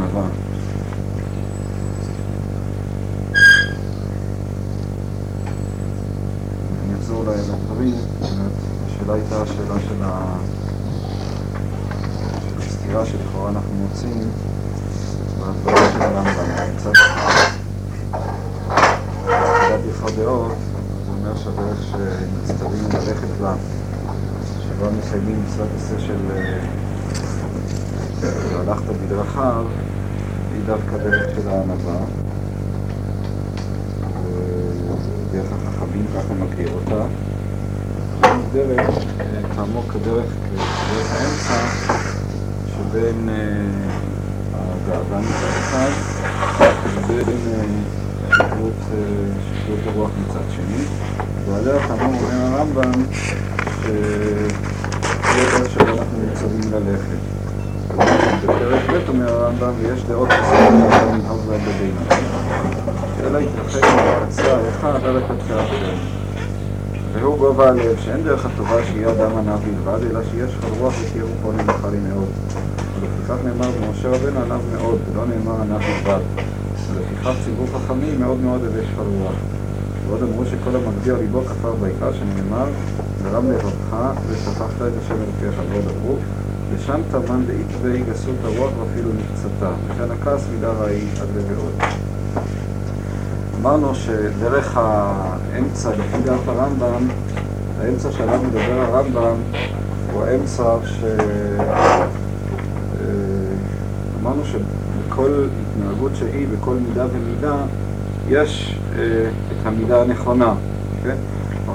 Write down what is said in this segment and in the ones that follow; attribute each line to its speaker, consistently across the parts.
Speaker 1: הענווה. אני אחזור לדברים, השאלה הייתה השאלה של הסתירה שלכאורה אנחנו מוצאים בדברים של הרמב"ם. מצד אחד, דעות, זה אומר שהדרך שמצטווים ללכת בה, שבה מסיימים מצוות עשה של והלכת בדרכיו, היא דווקא דרך של הענווה. דרך החכמים, ככה מכיר אותה. דרך, כאמור כדרך, כדרך האמצע שבין הגאווה מצד אחד ובין שכרות הרוח מצד שני. ועליה כאמור אומר הרמב"ם שהיא הדרך שבה אנחנו מצווים ללכת. בפרק ב' אומר הרמב"ם, ויש דעות שאתה לנהוג בהן בביניים. אלא יתרחק מהקצה האחד על הקצה האחר. והוא גובה הלב, שאין דרך הטובה שיהיה אדם עניו בלבד, אלא שיש לך רוח ותהיה רוחו נמוכה מאוד. ולפיכך נאמר במשה רבנו עניו מאוד, ולא נאמר עניו בלבד. ולפיכך ציבור חכמים מאוד מאוד שפל רוח. ועוד אמרו שכל המגביה ליבו כפר בעיקר, שנאמר, ורם לבבך ושפכת את השם אלוקיך, ועוד אמרו, ושם תמן דאיתווי גסות הרוח ואפילו נפצתה, וכן הכעס מידה רעי עד לבעוד. אמרנו שדרך האמצע, לפי דעת הרמב"ם, האמצע שעליו מדבר הרמב"ם הוא האמצע ש... אמרנו שבכל התנהגות שהיא, בכל מידה ומידה, יש את המידה הנכונה, כן?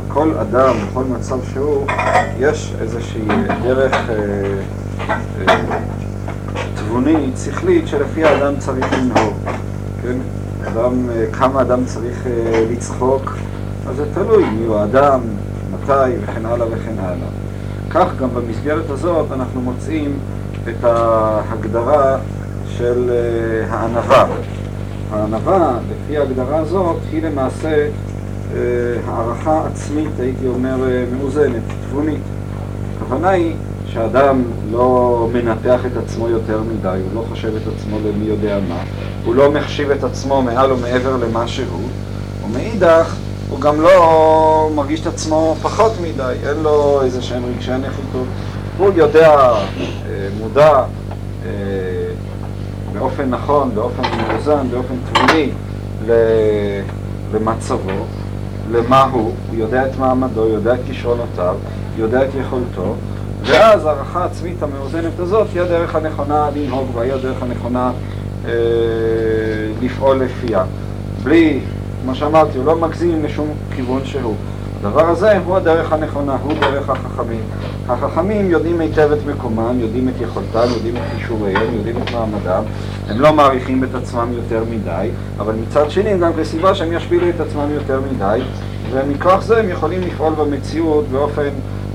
Speaker 1: כל אדם, בכל מצב שהוא, יש איזושהי דרך תבונית, שכלית, שלפי האדם צריך לנהוג, כן? אדם, כמה אדם צריך לצחוק, אז זה תלוי מי הוא האדם, מתי וכן הלאה וכן הלאה. כך גם במסגרת הזאת אנחנו מוצאים את ההגדרה של הענווה. הענווה, לפי ההגדרה הזאת, היא למעשה הערכה עצמית, הייתי אומר, מאוזנת, תבונית. הכוונה היא שאדם לא מנתח את עצמו יותר מדי, הוא לא חושב את עצמו למי יודע מה, הוא לא מחשיב את עצמו מעל ומעבר למה שהוא, ומאידך הוא גם לא מרגיש את עצמו פחות מדי, אין לו איזה שהם רגשי נחיתות. הוא יודע, מודע, באופן נכון, באופן מאוזן, באופן תבוני למצבו, למה הוא, הוא יודע את מעמדו, יודע את כישרונותיו, יודע את יכולתו, ואז הערכה עצמית המאוזנת הזאת היא הדרך הנכונה לנהוג בה, היא הדרך הנכונה אה, לפעול לפיה. בלי, כמו שאמרתי, הוא לא מגזים לשום כיוון שהוא. הדבר הזה הוא הדרך הנכונה, הוא דרך החכמים. החכמים יודעים היטב את מקומם, יודעים את יכולתם, יודעים את כישוריהם, יודעים את מעמדם, הם לא מעריכים את עצמם יותר מדי, אבל מצד שני גם כסיבה שהם ישפילו את עצמם יותר מדי, ומכוח זה הם יכולים לפעול במציאות באופן,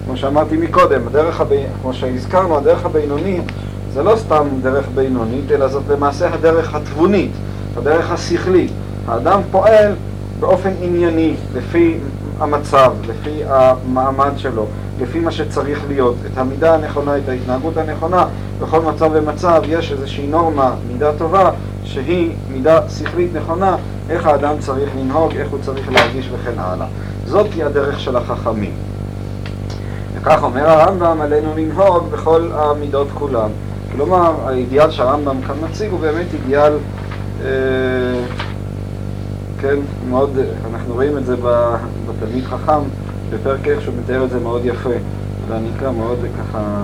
Speaker 1: כמו שאמרתי מקודם, הדרך הב... כמו שהזכרנו, הדרך הבינונית זה לא סתם דרך בינונית, אלא זאת למעשה הדרך התבונית, הדרך השכלית. האדם פועל באופן ענייני, לפי המצב, לפי המעמד שלו, לפי מה שצריך להיות, את המידה הנכונה, את ההתנהגות הנכונה, בכל מצב ומצב יש איזושהי נורמה, מידה טובה, שהיא מידה שכלית נכונה, איך האדם צריך לנהוג, איך הוא צריך להרגיש וכן הלאה. זאת היא הדרך של החכמים. וכך אומר הרמב"ם, עלינו לנהוג בכל המידות כולם. כלומר, האידיאל שהרמב"ם כאן מציג הוא באמת אידיאל, אה, כן, מאוד, אנחנו רואים את זה בתלמיד חכם, בפרק איך שהוא מתאר את זה מאוד יפה, והנקרא מאוד ככה,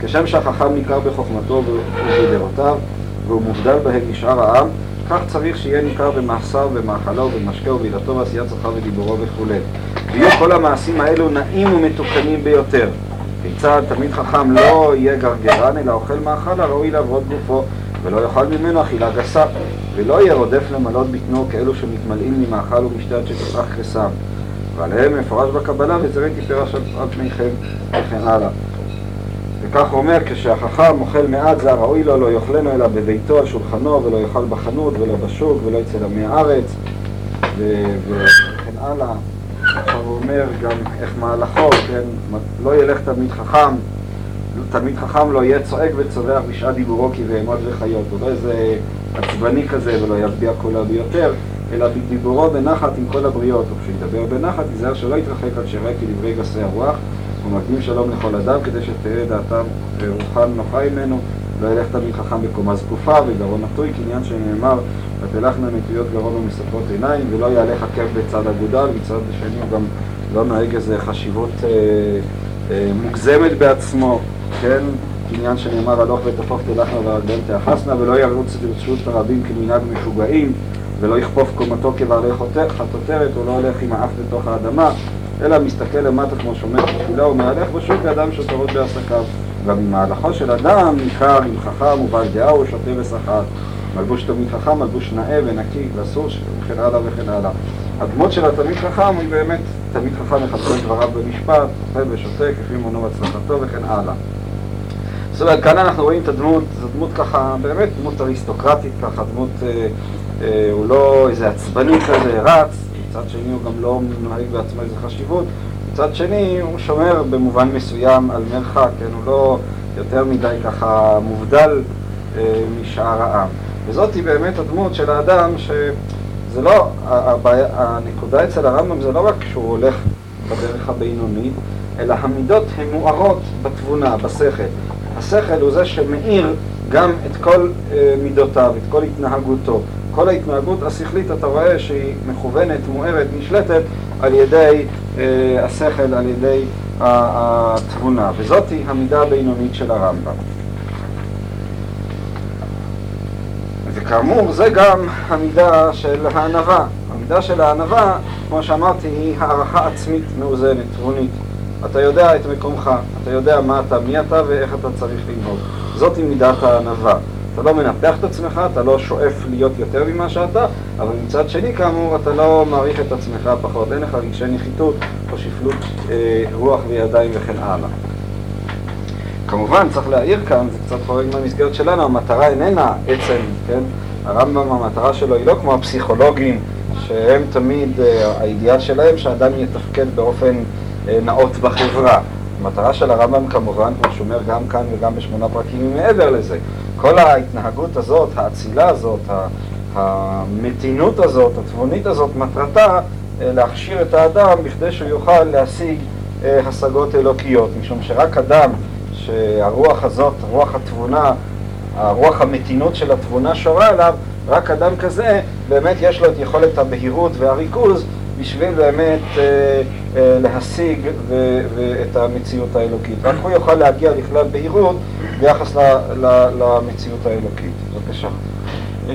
Speaker 1: כשם שהחכם ניכר בחוכמתו ובדעותיו, והוא מובדל בהם משאר העם, כך צריך שיהיה ניכר במעשיו, במאכלו, במשקהו, ובעילתו, ועשיית צרכיו ודיבורו וכו'. ויהיו כל המעשים האלו נעים ומתוקנים ביותר. כיצד תלמיד חכם לא יהיה גרגרן, אלא אוכל מאכל הראוי לעבוד גופו, ולא יאכל ממנו אכילה גסה, ולא יהיה רודף למלות בטנו כאלו שמתמלאים ממאכל ומשתת שתצרך כסם. ועליהם מפורש בקבלה וזרי תפרש על פניכם וכן הלאה. וכך הוא אומר, כשהחכם אוכל מעט זה הראוי לו, לא יאכלנו אלא בביתו על שולחנו, ולא יאכל בחנות ולא בשוק ולא יצא לעמי הארץ וכן הלאה. אומר גם איך מהלכו, כן, לא ילך תלמיד חכם תלמיד חכם לא יהיה צועק וצווח בשעת דיבורו כי בהמות וחיות, הוא לא איזה עצבני כזה ולא יביע קולה ביותר, אלא בדיבורו בנחת עם כל הבריות, וכשידבר בנחת ייזהר שלא יתרחק עד שיראה כדברי גסי הרוח, ומקדים שלום לכל אדם כדי שתראה דעתם ורוחם נוחה ממנו, לא ילך תלמיד חכם בקומה זקופה וגרון נטוי, כעניין שנאמר ותלכנה נטויות גרון ומספרות עיניים, ולא יהלך עקב בצד אגודל, מצד שני הוא גם לא נוהג איזה חשיבות אה, אה, מוגזמת בעצמו, כן? עניין שנאמר הלוך ותפוך תלכנה והרגלם תאחסנה ולא ירוץ ברשות הרבים כמנהג משוגעים ולא יכפוף קומתו כבעלי חטוטרת, הוא לא הולך עם האף בתוך האדמה אלא מסתכל למטה כמו שומר תפילה ומהלך בשוק לאדם שותרות בעסקיו. גם אם מהלכו של אדם ניכר עם חכם ובעל דעה הוא שותה ושכר מלבוש תלמיד חכם, מלבוש נאה ונקי ואסור וכן הלאה וכן הלאה הדמות של התלמיד חכם היא באמת תלמיד חכם מחפש דבריו במשפט, אוכל ושותה כפי מונו והצלחתו וכן הלאה זאת אומרת, כאן אנחנו רואים את הדמות, זו דמות ככה, באמת דמות אריסטוקרטית ככה, דמות, אה, אה, הוא לא איזה עצבני כזה, רץ, מצד שני הוא גם לא נוהג בעצמו איזה חשיבות, מצד שני הוא שומר במובן מסוים על מרחק, כן, הוא לא יותר מדי ככה מובדל אה, משאר העם. וזאת היא באמת הדמות של האדם שזה לא, הבעיה, הנקודה אצל הרמב"ם זה לא רק שהוא הולך בדרך הבינונית, אלא המידות הן מוארות בתבונה, בשכל. השכל הוא זה שמאיר גם את כל אה, מידותיו, את כל התנהגותו. כל ההתנהגות השכלית, אתה רואה שהיא מכוונת, מוארת, נשלטת על ידי אה, השכל, על ידי התבונה, וזאת היא המידה הבינונית של הרמב"ם. וכאמור, זה גם המידה של הענווה. המידה של הענווה, כמו שאמרתי, היא הערכה עצמית מאוזנת, תבונית. אתה יודע את מקומך, אתה יודע מה אתה, מי אתה ואיך אתה צריך לנהוג. זאת היא מידת הענווה. אתה לא מנפח את עצמך, אתה לא שואף להיות יותר ממה שאתה, אבל מצד שני, כאמור, אתה לא מעריך את עצמך פחות. אין לך רגשי נחיתות או שפלות אה, רוח וידיים וכן הלאה. כמובן, צריך להעיר כאן, זה קצת חורג מהמסגרת שלנו, המטרה איננה עצם, כן? הרמב"ם, המטרה שלו היא לא כמו הפסיכולוגים, שהם תמיד, אה, האידיאל שלהם שאדם יתפקד באופן אה, נאות בחברה. המטרה של הרמב"ם כמובן, כמו שאומר גם כאן וגם בשמונה פרקים, מעבר לזה. כל ההתנהגות הזאת, האצילה הזאת, המתינות הזאת, התבונית הזאת, מטרתה אה, להכשיר את האדם בכדי שהוא יוכל להשיג השגות אלוקיות, משום שרק אדם שהרוח הזאת, רוח התבונה, הרוח המתינות של התבונה שורה עליו, רק אדם כזה באמת יש לו את יכולת הבהירות והריכוז בשביל באמת אה, אה, להשיג ו, ואת המציאות האלוקית. רק הוא יוכל להגיע לכלל בהירות ביחס ל, ל, למציאות האלוקית. בבקשה.
Speaker 2: אה,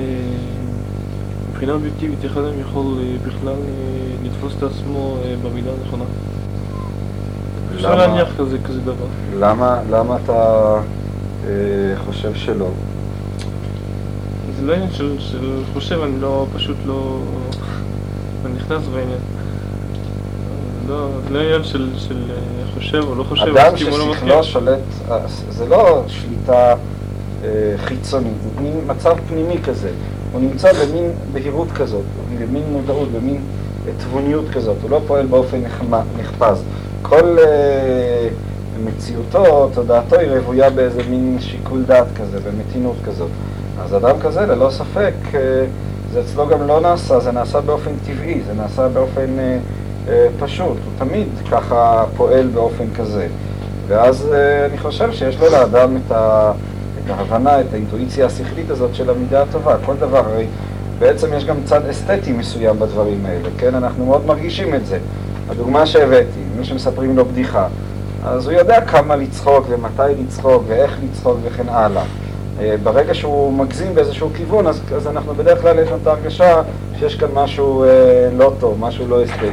Speaker 2: מבחינה אובייקטיבית, איך אדם יכול אה, בכלל אה, לתפוס את עצמו במידה הנכונה? אפשר להניח כזה, כזה דבר.
Speaker 1: למה, למה אתה אה, חושב שלא?
Speaker 2: זה לא עניין של, של חושב, אני לא, פשוט לא... אני נכנס בעניין. לא, זה לא עניין של, של אה, חושב או לא חושב,
Speaker 1: אדם ששכלו שולט, אה, זה לא שליטה אה, חיצונית, זה מין מצב פנימי כזה. הוא נמצא במין בהירות כזאת, במין מודעות, במין תבוניות כזאת, הוא לא פועל באופן נחפז. כל uh, מציאותו, תודעתו היא רבויה באיזה מין שיקול דעת כזה, במתינות כזאת. אז אדם כזה, ללא ספק, uh, זה אצלו גם לא נעשה, זה נעשה באופן טבעי, זה נעשה באופן uh, uh, פשוט. הוא תמיד ככה פועל באופן כזה. ואז uh, אני חושב שיש לו לאדם את, ה, את ההבנה, את האינטואיציה השכלית הזאת של המידה הטובה. כל דבר, הרי בעצם יש גם צד אסתטי מסוים בדברים האלה, כן? אנחנו מאוד מרגישים את זה. הדוגמה שהבאתי, מי שמספרים לו בדיחה, אז הוא יודע כמה לצחוק ומתי לצחוק ואיך לצחוק וכן הלאה. אה, ברגע שהוא מגזים באיזשהו כיוון, אז, אז אנחנו בדרך כלל יש לנו את ההרגשה שיש כאן משהו אה, לא טוב, משהו לא אסתטי,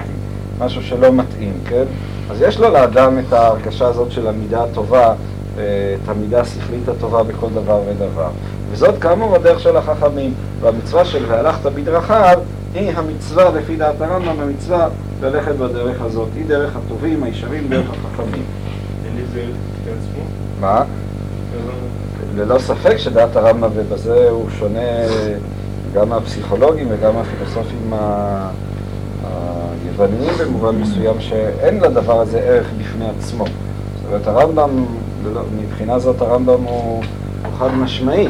Speaker 1: משהו שלא מתאים, כן? אז יש לו לאדם את ההרגשה הזאת של המידה הטובה, אה, את המידה השכלית הטובה בכל דבר ודבר. וזאת כאמור הדרך של החכמים, והמצווה של והלכת בדרכיו היא המצווה לפי דעת הרמב"ם, המצווה ללכת בדרך הזאת. היא דרך הטובים, הישרים, דרך החכמים. מה? ללא ספק שדעת הרמב"ם, ובזה הוא שונה גם מהפסיכולוגים וגם מהפילוסופים היווניים במובן מסוים, שאין לדבר הזה ערך בפני עצמו. זאת אומרת, הרמב"ם מבחינה זאת הרמב"ם הוא, חד משמעי.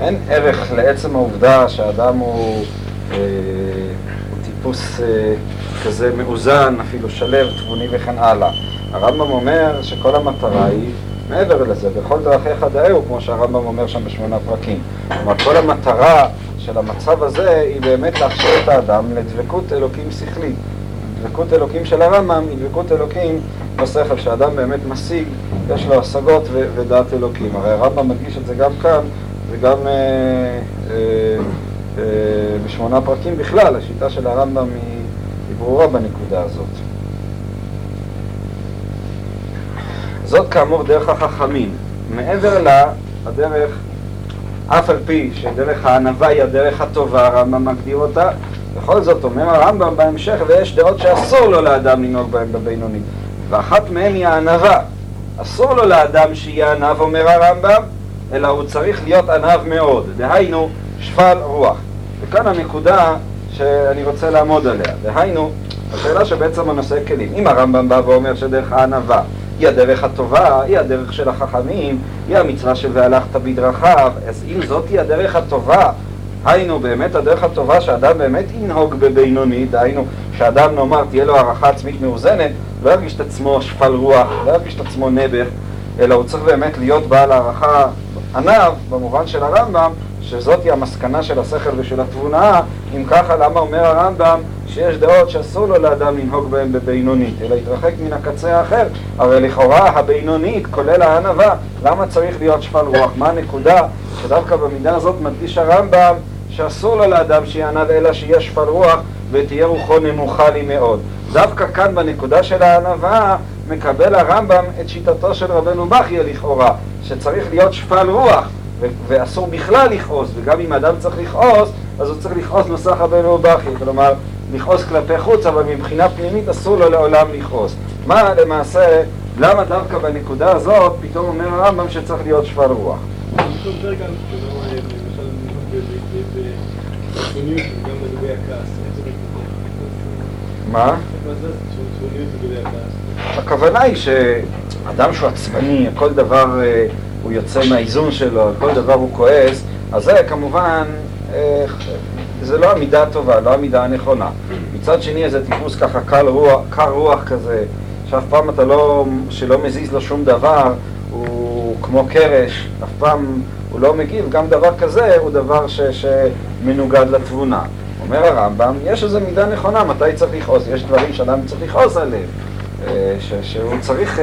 Speaker 1: אין ערך לעצם העובדה שהאדם הוא, הוא טיפוס כזה מאוזן, אפילו שלב, תבוני וכן הלאה. הרמב"ם אומר שכל המטרה היא מעבר לזה, בכל דרכיך דאהו, כמו שהרמב"ם אומר שם בשמונה פרקים. כלומר, כל המטרה של המצב הזה היא באמת להכשיר את האדם לדבקות אלוקים שכלית. דבקות אלוקים של הרמב"ם היא דבקות אלוקים בשכל, שהאדם באמת משיג, יש לו השגות ודעת אלוקים. הרי הרמב"ם מדגיש את זה גם כאן וגם אה, אה, אה, בשמונה פרקים בכלל, השיטה של הרמב"ם היא, ברורה בנקודה הזאת. זאת כאמור דרך החכמים. מעבר לה, הדרך, אף על פי שדרך הענווה היא הדרך הטובה, הרמב"ם מגדיר אותה, בכל זאת אומר הרמב"ם בהמשך, ויש דעות שאסור לו לאדם לנהוג בהן בבינונית, ואחת מהן היא הענווה. אסור לו לאדם שיהיה ענב, אומר הרמב"ם, אלא הוא צריך להיות ענב מאוד, דהיינו שפל רוח. וכאן הנקודה שאני רוצה לעמוד עליה, דהיינו, השאלה שבעצם הנושא כלים. אם הרמב"ם בא ואומר שדרך הענווה היא הדרך הטובה, היא הדרך של החכמים, היא המצווה של והלכת בדרכיו, אז אם זאת היא הדרך הטובה, היינו באמת הדרך הטובה שאדם באמת ינהוג בבינוני, דהיינו שאדם נאמר תהיה לו הערכה עצמית מאוזנת, לא ירגיש את עצמו שפל רוח, לא ירגיש את עצמו נעבך, אלא הוא צריך באמת להיות בעל הערכה עניו, במובן של הרמב"ם, שזאת היא המסקנה של השכל ושל התבונה, אם ככה למה אומר הרמב"ם שיש דעות שאסור לו לאדם לנהוג בהן בבינונית, אלא יתרחק מן הקצה האחר. הרי לכאורה הבינונית כולל הענווה, למה צריך להיות שפל רוח? מה הנקודה שדווקא במידה הזאת מדגיש הרמב"ם שאסור לו לאדם שיהיה ענב אלא שיהיה שפל רוח ותהיה רוחו נמוכה לי מאוד. דווקא כאן בנקודה של הענווה מקבל הרמב"ם את שיטתו של רבנו בכיה לכאורה, שצריך להיות שפל רוח ואסור בכלל לכעוס, וגם אם אדם צריך לכעוס, אז הוא צריך לכעוס נוסח רבנו בכי, כלומר לכעוס כלפי חוץ, אבל מבחינה פנימית אסור לו לעולם לכעוס. מה למעשה, למה דווקא בנקודה הזאת פתאום אומר הרמב"ם שצריך להיות שפל רוח? מה? הכוונה היא שאדם שהוא עצבני, כל דבר הוא יוצא מהאיזון שלו, כל דבר הוא כועס, אז זה כמובן, זה לא המידה הטובה, לא המידה הנכונה. מצד שני איזה טיפוס ככה קל רוח, קר רוח כזה, שאף פעם אתה לא, שלא מזיז לו שום דבר, הוא כמו קרש, אף פעם הוא לא מגיב, גם דבר כזה הוא דבר ש, שמנוגד לתבונה. אומר הרמב"ם, יש איזו מידה נכונה, מתי צריך לכעוס, יש דברים שאדם צריך לכעוס עליהם. ש, שהוא צריך,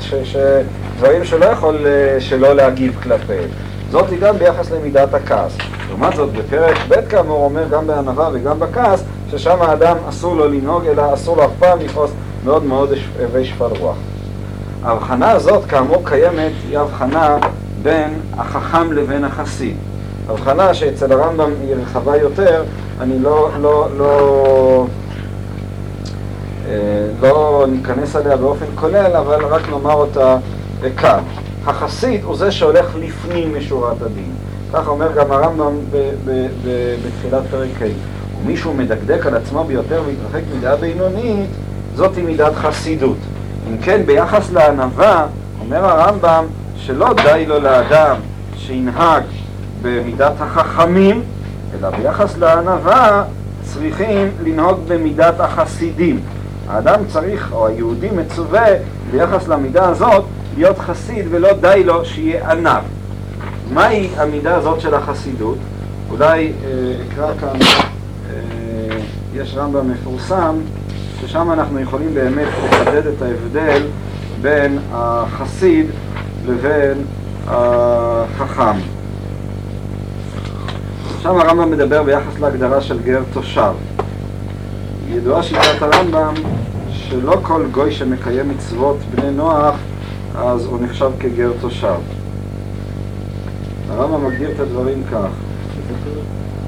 Speaker 1: ש, ש, דברים שלא יכול שלא להגיב כלפיהם. זאת היא גם ביחס למידת הכעס. לעומת זאת, בפרק ב' כאמור אומר גם בענווה וגם בכעס, ששם האדם אסור לו לנהוג, אלא אסור לו אף פעם לכעוס מאוד מאוד הווי שפל רוח. ההבחנה הזאת, כאמור, קיימת, היא הבחנה בין החכם לבין החסיד. הבחנה שאצל הרמב"ם היא רחבה יותר, אני לא, לא, לא, לא ניכנס עליה באופן כולל, אבל רק נאמר אותה כאן. החסיד הוא זה שהולך לפנים משורת הדין. כך אומר גם הרמב"ם בתחילת פרק ה'. ומישהו מדקדק על עצמו ביותר והתרחק מדעה בינונית, זאתי מידת חסידות. אם כן, ביחס לענווה, אומר הרמב"ם שלא די לו לאדם שינהג במידת החכמים, אלא ביחס לענווה צריכים לנהוג במידת החסידים. האדם צריך, או היהודי מצווה, ביחס למידה הזאת, להיות חסיד ולא די לו שיהיה ענב. מהי המידה הזאת של החסידות? אולי אה, אקרא כאן, אה, יש רמב"ם מפורסם, ששם אנחנו יכולים באמת לחדד את ההבדל בין החסיד לבין החכם. שם הרמב"ם מדבר ביחס להגדרה של גר תושב. ידועה שיטת הרמב"ם שלא כל גוי שמקיים מצוות בני נוח אז הוא נחשב כגר תושב. הרמב"ם מגדיר את הדברים כך.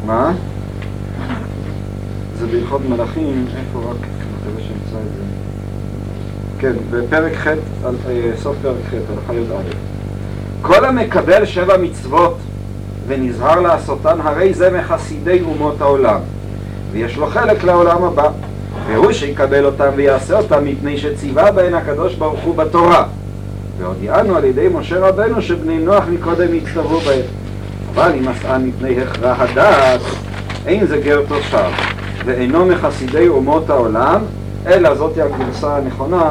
Speaker 1: מה? זה בהלכות מלאכים, איפה רק, מקווה שנמצא את זה. כן, בפרק ח', אה, סוף פרק ח', הלכה י"א. כל המקבל שבע מצוות ונזהר לעשותן, הרי זה מחסידי אומות העולם, ויש לו חלק לעולם הבא. והוא שיקבל אותם ויעשה אותם מפני שציווה בהן הקדוש ברוך הוא בתורה. והודיענו על ידי משה רבנו שבני נוח מקודם הצטוו בהם. אבל אם עשה מפני הכרע הדעת, אין זה גר תושב, ואינו מחסידי אומות העולם, אלא זאתי הגרסה הנכונה,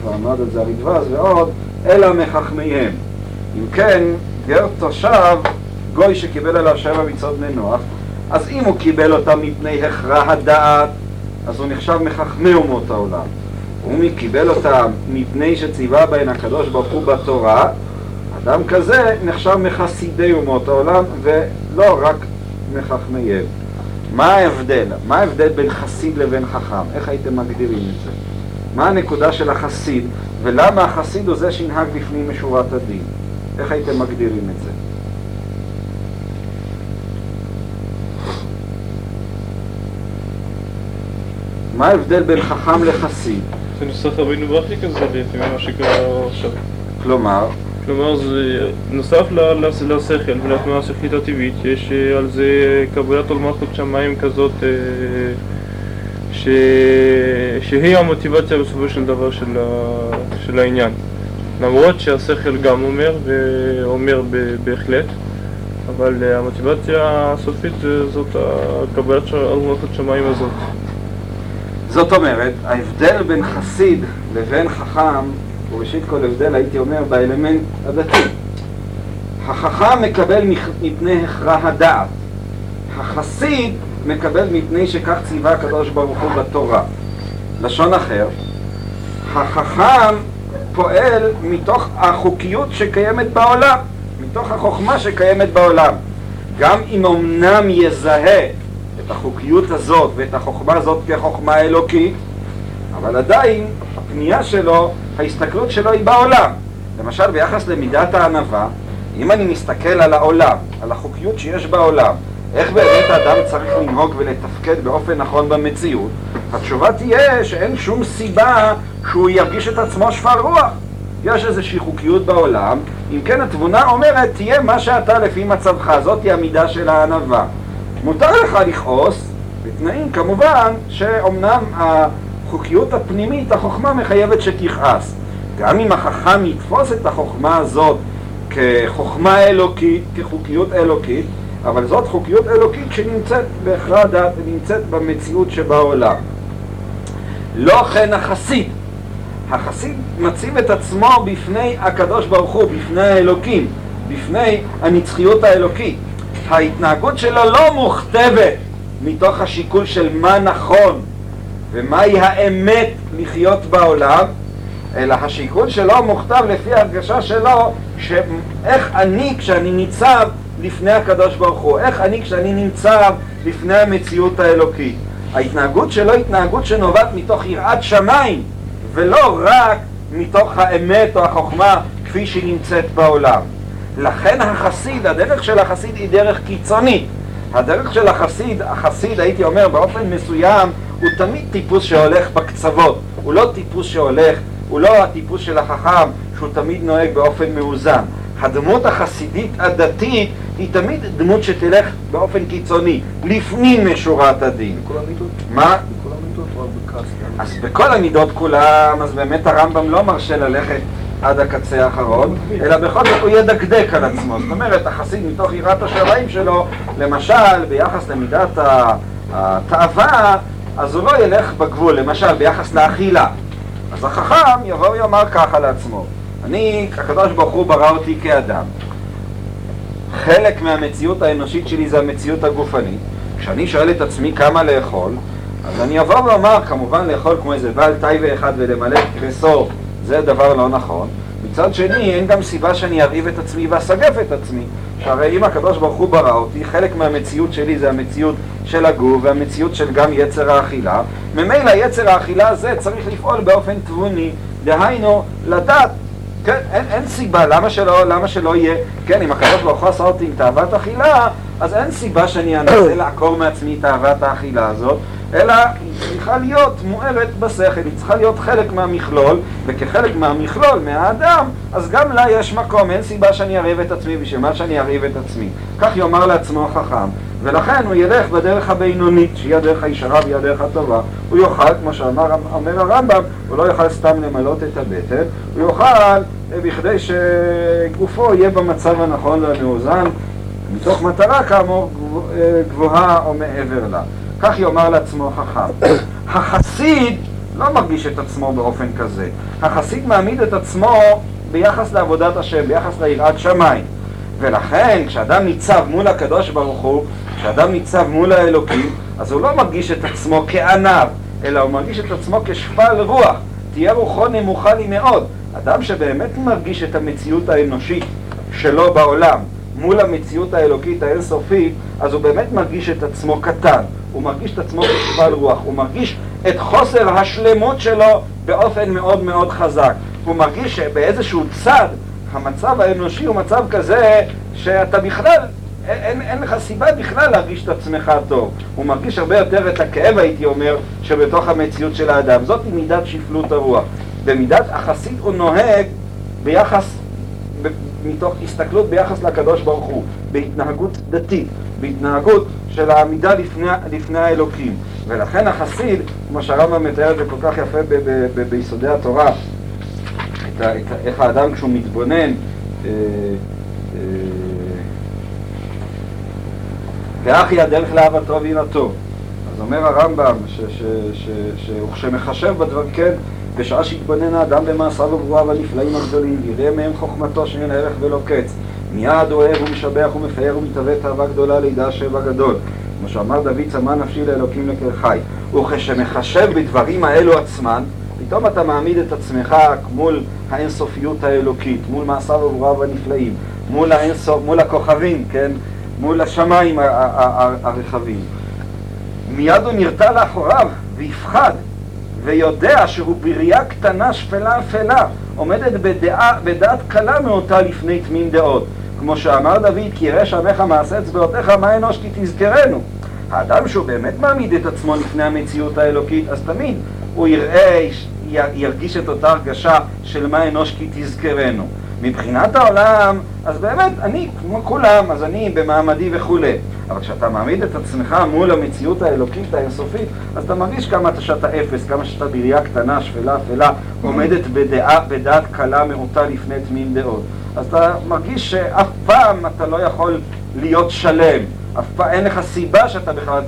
Speaker 1: כבר עמד על זה הרדב"ז ועוד, אלא מחכמיהם. אם כן, גר תושב, גוי שקיבל עליו שבע מצוות בני נוח, אז אם הוא קיבל אותם מפני הכרע הדעת, אז הוא נחשב מחכמי אומות העולם. ומי קיבל אותם מפני שציווה בהן הקדוש ברוך הוא בתורה, אדם כזה נחשב מחסידי אומות העולם ולא רק מחכמיהם. מה ההבדל? מה ההבדל בין חסיד לבין חכם? איך הייתם מגדירים את זה? מה הנקודה של החסיד ולמה החסיד הוא זה שינהג בפנים משורת הדין? איך הייתם מגדירים את זה? מה ההבדל בין חכם לחסיד?
Speaker 2: נוסח רבינו ברכי כזה לפי מה שקרה עכשיו.
Speaker 1: כלומר?
Speaker 2: כלומר, זה נוסף לשכל ולתנועה השכלית הטבעית, יש אה, על זה קבלת עול מלכות שמיים כזאת אה, ש... שהיא המוטיבציה בסופו של דבר של, ה... של העניין. למרות שהשכל גם אומר, ואומר בהחלט, אבל אה, המוטיבציה הסופית זאת הקבלת עול מלכות שמיים הזאת.
Speaker 1: זאת אומרת, ההבדל בין חסיד לבין חכם הוא ראשית כל הבדל, הייתי אומר, באלמנט הדתי. החכם מקבל מפני הכרע הדעת. החסיד מקבל מפני שכך ציווה הקדוש ברוך הוא בתורה. לשון אחר, החכם פועל מתוך החוקיות שקיימת בעולם, מתוך החוכמה שקיימת בעולם. גם אם אמנם יזהה את החוקיות הזאת ואת החוכמה הזאת כחוכמה אלוקית, אבל עדיין הפנייה שלו, ההסתכלות שלו היא בעולם. למשל ביחס למידת הענווה, אם אני מסתכל על העולם, על החוקיות שיש בעולם, איך באמת האדם צריך לנהוג ולתפקד באופן נכון במציאות, התשובה תהיה שאין שום סיבה שהוא ירגיש את עצמו שפל רוח. יש איזושהי חוקיות בעולם, אם כן התבונה אומרת, תהיה מה שאתה לפי מצבך, זאת היא המידה של הענווה. מותר לך לכעוס, בתנאים כמובן שאומנם החוקיות הפנימית, החוכמה מחייבת שתכעס. גם אם החכם יתפוס את החוכמה הזאת כחוכמה אלוקית, כחוקיות אלוקית, אבל זאת חוקיות אלוקית שנמצאת בהכרע דעת ונמצאת במציאות שבעולם. לא כן החסיד. החסיד מציב את עצמו בפני הקדוש ברוך הוא, בפני האלוקים, בפני הנצחיות האלוקית. ההתנהגות שלו לא מוכתבת מתוך השיקול של מה נכון ומהי האמת לחיות בעולם, אלא השיקול שלו מוכתב לפי ההרגשה שלו, שאיך אני כשאני ניצב לפני הקדוש ברוך הוא, איך אני כשאני נמצא לפני המציאות האלוקית. ההתנהגות שלו היא התנהגות שנובעת מתוך יראת שמיים, ולא רק מתוך האמת או החוכמה כפי שהיא נמצאת בעולם. לכן החסיד, הדרך של החסיד היא דרך קיצונית. הדרך של החסיד, החסיד הייתי אומר באופן מסוים, הוא תמיד טיפוס שהולך בקצוות, הוא לא טיפוס שהולך, הוא לא הטיפוס של החכם שהוא תמיד נוהג באופן מאוזן. הדמות החסידית הדתית היא תמיד דמות שתלך באופן קיצוני, לפנים משורת הדין.
Speaker 3: בכל המידות?
Speaker 1: מה?
Speaker 3: בכל המידות או בכעס?
Speaker 1: אז בכל המידות כולם, אז באמת הרמב"ם לא מרשה ללכת עד הקצה האחרון, אלא בכל זאת הוא ידקדק על עצמו. זאת אומרת, החסיד מתוך יראת השמיים שלו, למשל, ביחס למידת התאווה, אז הוא לא ילך בגבול, למשל, ביחס לאכילה. אז החכם יבוא ויאמר ככה לעצמו, אני, הקדוש ברוך הוא ברא אותי כאדם. חלק מהמציאות האנושית שלי זה המציאות הגופנית. כשאני שואל את עצמי כמה לאכול, אז אני אבוא ואומר, כמובן לאכול כמו איזה בעל טייבה אחד ולמלא כרסור זה דבר לא נכון. מצד שני, אין גם סיבה שאני ארעיב את עצמי ואסגף את עצמי. שהרי אם הקדוש ברוך הוא ברא אותי, חלק מהמציאות שלי זה המציאות של הגוף והמציאות של גם יצר האכילה. ממילא יצר האכילה הזה צריך לפעול באופן תבוני, דהיינו, לדעת כן, אין, אין סיבה, למה שלא, למה שלא יהיה, כן, אם הקדוש ברוך הוא עשה אותי עם תאוות אכילה, אז אין סיבה שאני אנסה לעקור מעצמי את תאוות האכילה הזאת, אלא צריכה להיות מוארת בשכל, היא צריכה להיות חלק מהמכלול, וכחלק מהמכלול, מהאדם, אז גם לה יש מקום, אין סיבה שאני ארעיב את עצמי, בשביל מה שאני ארעיב את עצמי. כך יאמר לעצמו החכם, ולכן הוא ילך בדרך הבינונית, שהיא הדרך הישרה והיא הדרך הטובה. הוא יאכל, כמו שאמר אומר הרמב"ם, הוא לא יאכל סתם למלות את הבטן, הוא יאכל אה, בכדי שגופו יהיה במצב הנכון והמאוזן, מתוך מטרה כאמור אה, גבוהה או מעבר לה. כך יאמר לעצמו חכם. החסיד לא מרגיש את עצמו באופן כזה. החסיד מעמיד את עצמו ביחס לעבודת השם, ביחס ליראת שמיים. ולכן כשאדם ניצב מול הקדוש ברוך הוא, כשאדם ניצב מול האלוקים, אז הוא לא מרגיש את עצמו כענב, אלא הוא מרגיש את עצמו כשפל רוח. תהיה רוחו נמוכה לי מאוד. אדם שבאמת מרגיש את המציאות האנושית שלו בעולם מול המציאות האלוקית האינסופית, אז הוא באמת מרגיש את עצמו קטן. הוא מרגיש את עצמו כשפל רוח. הוא מרגיש את חוסר השלמות שלו באופן מאוד מאוד חזק. הוא מרגיש שבאיזשהו צד המצב האנושי הוא מצב כזה שאתה בכלל, אין, אין לך סיבה בכלל להרגיש את עצמך טוב. הוא מרגיש הרבה יותר את הכאב, הייתי אומר, שבתוך המציאות של האדם. זאת מידת שפלות הרוח. במידת החסיד הוא נוהג ביחס, ב, מתוך הסתכלות ביחס לקדוש ברוך הוא, בהתנהגות דתית, בהתנהגות של העמידה לפני, לפני האלוקים. ולכן החסיד, כמו שהרמב"ם מתאר את זה כל כך יפה ב, ב, ב, ביסודי התורה, את ה, את ה, איך האדם כשהוא מתבונן אה, אה, ואחי הדרך לאהבתו וינתו. אז אומר הרמב"ם שכשמחשב בדברים, כן, בשעה שהתבונן האדם במעשיו וברואיו הנפלאים הגדולים, ויראה מהם חוכמתו שאין ערך ולא קץ. מיד אוהב ומשבח ומפאר ומתהווה תאווה גדולה לידע שבע גדול. כמו שאמר דוד, צמא נפשי לאלוקים לקרחי. וכשמחשב בדברים האלו עצמן, פתאום אתה מעמיד את עצמך מול האינסופיות האלוקית, מול מעשיו וברואיו הנפלאים, מול, האינסוף, מול הכוכבים, כן? מול השמיים הרחבים. מיד הוא נרתע לאחוריו ויפחד ויודע שהוא בראייה קטנה, שפלה אפלה, עומדת בדעה, בדעת קלה מאותה לפני תמים דעות. כמו שאמר דוד, כי ירא שמך מעשה אצבעותיך, מה אנוש כי תזכרנו. האדם שהוא באמת מעמיד את עצמו לפני המציאות האלוקית, אז תמיד הוא יראה, ירגיש את אותה הרגשה של מה אנוש כי תזכרנו. מבחינת העולם, אז באמת, אני כמו כולם, אז אני במעמדי וכולי. אבל כשאתה מעמיד את עצמך מול המציאות האלוקית האינסופית, אז אתה מרגיש כמה אתה שאתה אפס, כמה שאתה בראייה קטנה, שפלה, אפלה, עומדת בדעה, בדעת קלה מעוטה לפני תמים דעות. אז אתה מרגיש שאף פעם אתה לא יכול להיות שלם, אף פעם אין לך סיבה שאתה בכלל,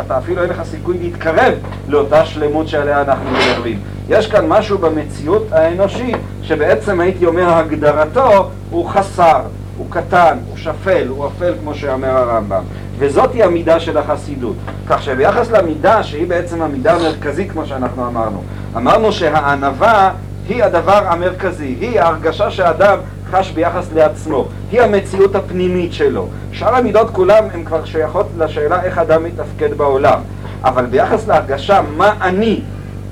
Speaker 1: אתה אפילו אין לך סיכוי להתקרב לאותה שלמות שעליה אנחנו מדברים. יש כאן משהו במציאות האנושית שבעצם הייתי אומר הגדרתו הוא חסר, הוא קטן, הוא שפל, הוא אפל כמו שאומר הרמב"ם. וזאתי המידה של החסידות. כך שביחס למידה, שהיא בעצם המידה המרכזית כמו שאנחנו אמרנו, אמרנו שהענווה היא הדבר המרכזי, היא ההרגשה שהאדם חש ביחס לעצמו, היא המציאות הפנימית שלו. שאר המידות כולם הן כבר שייכות לשאלה איך אדם מתפקד בעולם. אבל ביחס להרגשה מה אני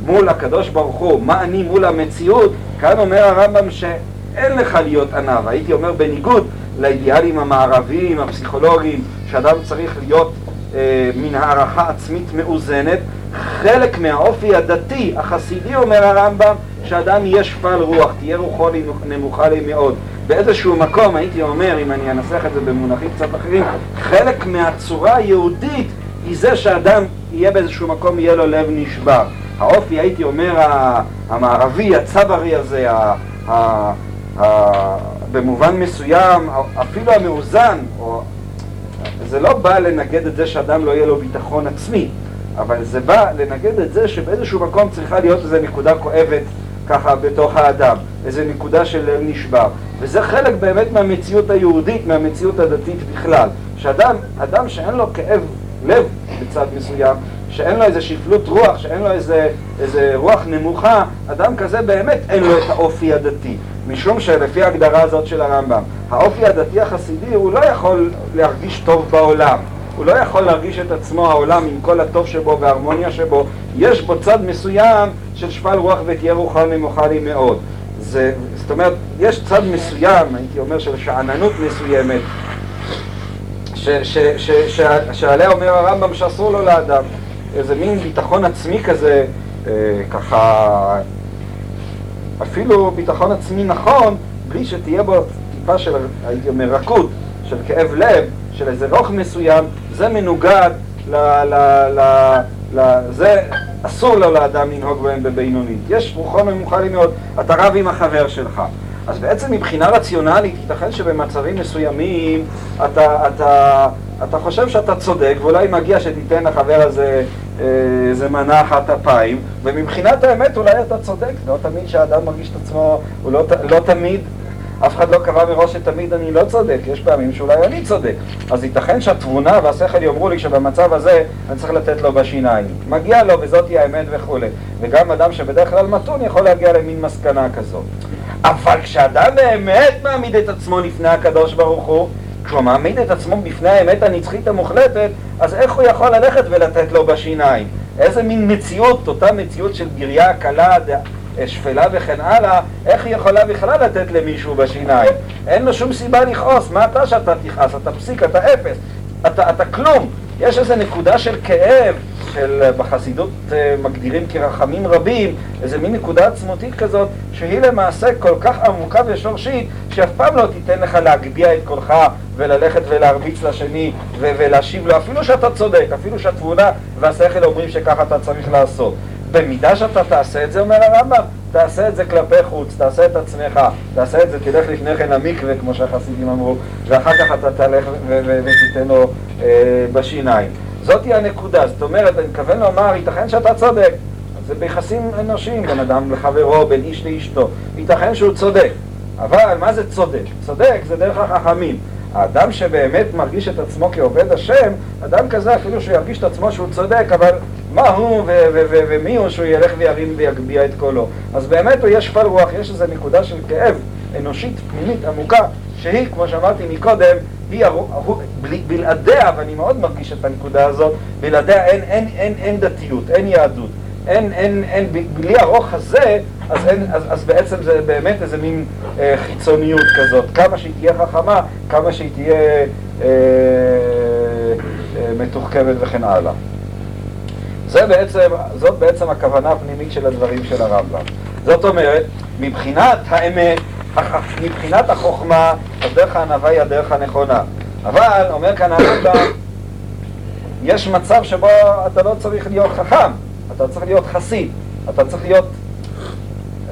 Speaker 1: מול הקדוש ברוך הוא, מה אני מול המציאות, כאן אומר הרמב"ם שאין לך להיות ענב. הייתי אומר בניגוד לאידיאלים המערביים, הפסיכולוגיים, שאדם צריך להיות אה, מן הערכה עצמית מאוזנת. חלק מהאופי הדתי, החסידי, אומר הרמב"ם, שאדם יהיה שפל רוח, תהיה רוחו נמוכה לי מאוד. באיזשהו מקום, הייתי אומר, אם אני אנסח את זה במונחים קצת אחרים, חלק מהצורה היהודית היא זה שאדם יהיה באיזשהו מקום, יהיה לו לב נשבר. האופי, הייתי אומר, המערבי, הצברי הזה, במובן מסוים, אפילו המאוזן, או, זה לא בא לנגד את זה שאדם לא יהיה לו ביטחון עצמי, אבל זה בא לנגד את זה שבאיזשהו מקום צריכה להיות איזו נקודה כואבת ככה בתוך האדם, איזו נקודה של לב נשבר. וזה חלק באמת מהמציאות היהודית, מהמציאות הדתית בכלל. שאדם, אדם שאין לו כאב לב בצד מסוים, שאין לו איזה שפלות רוח, שאין לו איזה, איזה רוח נמוכה, אדם כזה באמת אין לו את האופי הדתי. משום שלפי ההגדרה הזאת של הרמב"ם, האופי הדתי החסידי הוא לא יכול להרגיש טוב בעולם. הוא לא יכול להרגיש את עצמו העולם עם כל הטוב שבו וההרמוניה שבו, יש בו צד מסוים של שפל רוח ותהיה רוחה נמוכה לי מאוד. זה, זאת אומרת, יש צד מסוים, הייתי אומר, של שאננות מסוימת, ש, ש, ש, ש, שעליה אומר הרמב"ם שאסור לו לאדם. איזה מין ביטחון עצמי כזה, אה, ככה, אפילו ביטחון עצמי נכון, בלי שתהיה בו טיפה של, הייתי אומר, רכות, של כאב לב, של איזה רוך מסוים, זה מנוגד ל... ל, ל, ל זה אסור לו לאדם לנהוג בהם בבינונית. יש רוחו ממוחלי מאוד, אתה רב עם החבר שלך. אז בעצם מבחינה רציונלית, ייתכן שבמצבים מסוימים אתה, אתה, אתה חושב שאתה צודק, ואולי מגיע שתיתן לחבר הזה אה, איזה מנה אחת אפיים, ומבחינת האמת אולי אתה צודק, לא תמיד שהאדם מרגיש את עצמו, הוא לא, לא תמיד אף אחד לא קבע מראש שתמיד אני לא צודק, יש פעמים שאולי אני צודק. אז ייתכן שהתבונה והשכל יאמרו לי שבמצב הזה אני צריך לתת לו בשיניים. מגיע לו וזאת היא האמת וכולי. וגם אדם שבדרך כלל מתון יכול להגיע למין מסקנה כזאת. אבל כשאדם באמת מעמיד את עצמו לפני הקדוש ברוך הוא, כשהוא מעמיד את עצמו בפני האמת הנצחית המוחלטת, אז איך הוא יכול ללכת ולתת לו בשיניים? איזה מין מציאות, אותה מציאות של גריה קלה, שפלה וכן הלאה, איך היא יכולה בכלל לתת למישהו בשיניים? אין לו שום סיבה לכעוס, מה אתה שאתה תכעס? אתה פסיק, אתה אפס, אתה, אתה כלום. יש איזו נקודה של כאב, של בחסידות אה, מגדירים כרחמים רבים, איזה מין נקודה עצמותית כזאת, שהיא למעשה כל כך עמוקה ושורשית, שאף פעם לא תיתן לך להגביה את קולך וללכת ולהרביץ לשני ולהשיב לו, אפילו שאתה צודק, אפילו שהתבונה והשכל אומרים שככה אתה צריך לעשות. במידה שאתה תעשה את זה, אומר הרמב"ם, תעשה את זה כלפי חוץ, תעשה את עצמך, תעשה את זה, תלך לפני כן למקווה, כמו שהחסידים אמרו, ואחר כך אתה תלך ותיתן לו אה, בשיניים. זאתי הנקודה, זאת אומרת, אני מתכוון לומר, ייתכן שאתה צודק. זה ביחסים אנושיים, בין אדם לחברו, בין איש לאשתו. ייתכן שהוא צודק. אבל מה זה צודק? צודק זה דרך החכמים. האדם שבאמת מרגיש את עצמו כעובד השם, אדם כזה אפילו שהוא ירגיש את עצמו שהוא צודק, אבל מה הוא ומי הוא שהוא ילך וירים ויגביה את קולו. אז באמת הוא יש שפל רוח, יש איזו נקודה של כאב אנושית פנימית עמוקה, שהיא, כמו שאמרתי מקודם, היא בלעדיה, ואני מאוד מרגיש את הנקודה הזאת, בלעדיה אין, אין, אין, אין דתיות, אין יהדות. אין, אין, אין, בלי הרוך הזה, אז, אין, אז, אז בעצם זה באמת איזה מין אה, חיצוניות כזאת. כמה שהיא תהיה חכמה, כמה שהיא תהיה אה, אה, מתוחכמת וכן הלאה. זה בעצם, זאת בעצם הכוונה הפנימית של הדברים של הרמב"ם. זאת אומרת, מבחינת האמת, מבחינת החוכמה, אז דרך הענווה היא הדרך הנכונה. אבל, אומר כאן הרמב"ם, יש מצב שבו אתה לא צריך להיות חכם, אתה צריך להיות חסיד, אתה צריך להיות,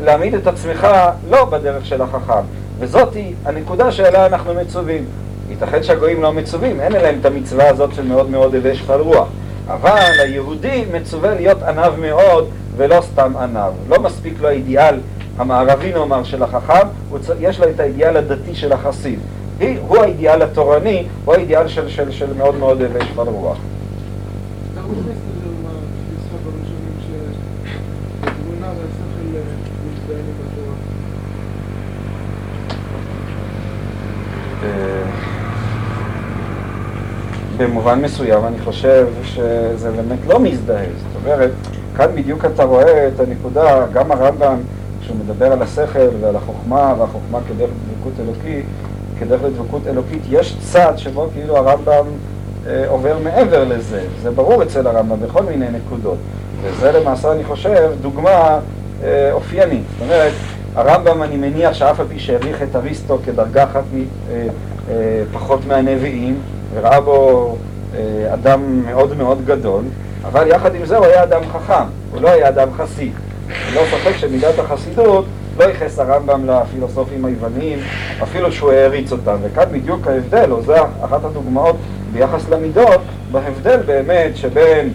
Speaker 1: להעמיד את עצמך לא בדרך של החכם, וזאתי הנקודה שאליה אנחנו מצווים. ייתכן שהגויים לא מצווים, אין להם את המצווה הזאת של מאוד מאוד הווה שפל רוח. אבל היהודי מצווה להיות עניו מאוד ולא סתם עניו. לא מספיק לו האידיאל המערבי נאמר של החכם, יש לו את האידיאל הדתי של החסיד. הוא האידיאל התורני, הוא האידיאל של, של, של מאוד מאוד הווה שפל רוח. במובן מסוים אני חושב שזה באמת לא מזדהה. זאת אומרת, כאן בדיוק אתה רואה את הנקודה, גם הרמב"ם, כשהוא מדבר על השכל ועל החוכמה, והחוכמה כדרך לדבקות אלוקית, כדרך לדבקות אלוקית, יש צד שבו כאילו הרמב"ם אה, עובר מעבר לזה. זה ברור אצל הרמב"ם בכל מיני נקודות. וזה למעשה, אני חושב, דוגמה אה, אופיינית. זאת אומרת, הרמב"ם, אני מניח שאף על פי שהעריך את אריסטו כדרגה אחת מ, אה, אה, פחות מהנביאים, וראה בו אה, אדם מאוד מאוד גדול, אבל יחד עם זה הוא היה אדם חכם, הוא לא היה אדם חסיד. לא ספק שמידת החסידות לא ייחס הרמב"ם לפילוסופים היווניים, אפילו שהוא העריץ אותם. וכאן בדיוק ההבדל, או זו אחת הדוגמאות ביחס למידות, בהבדל באמת שבין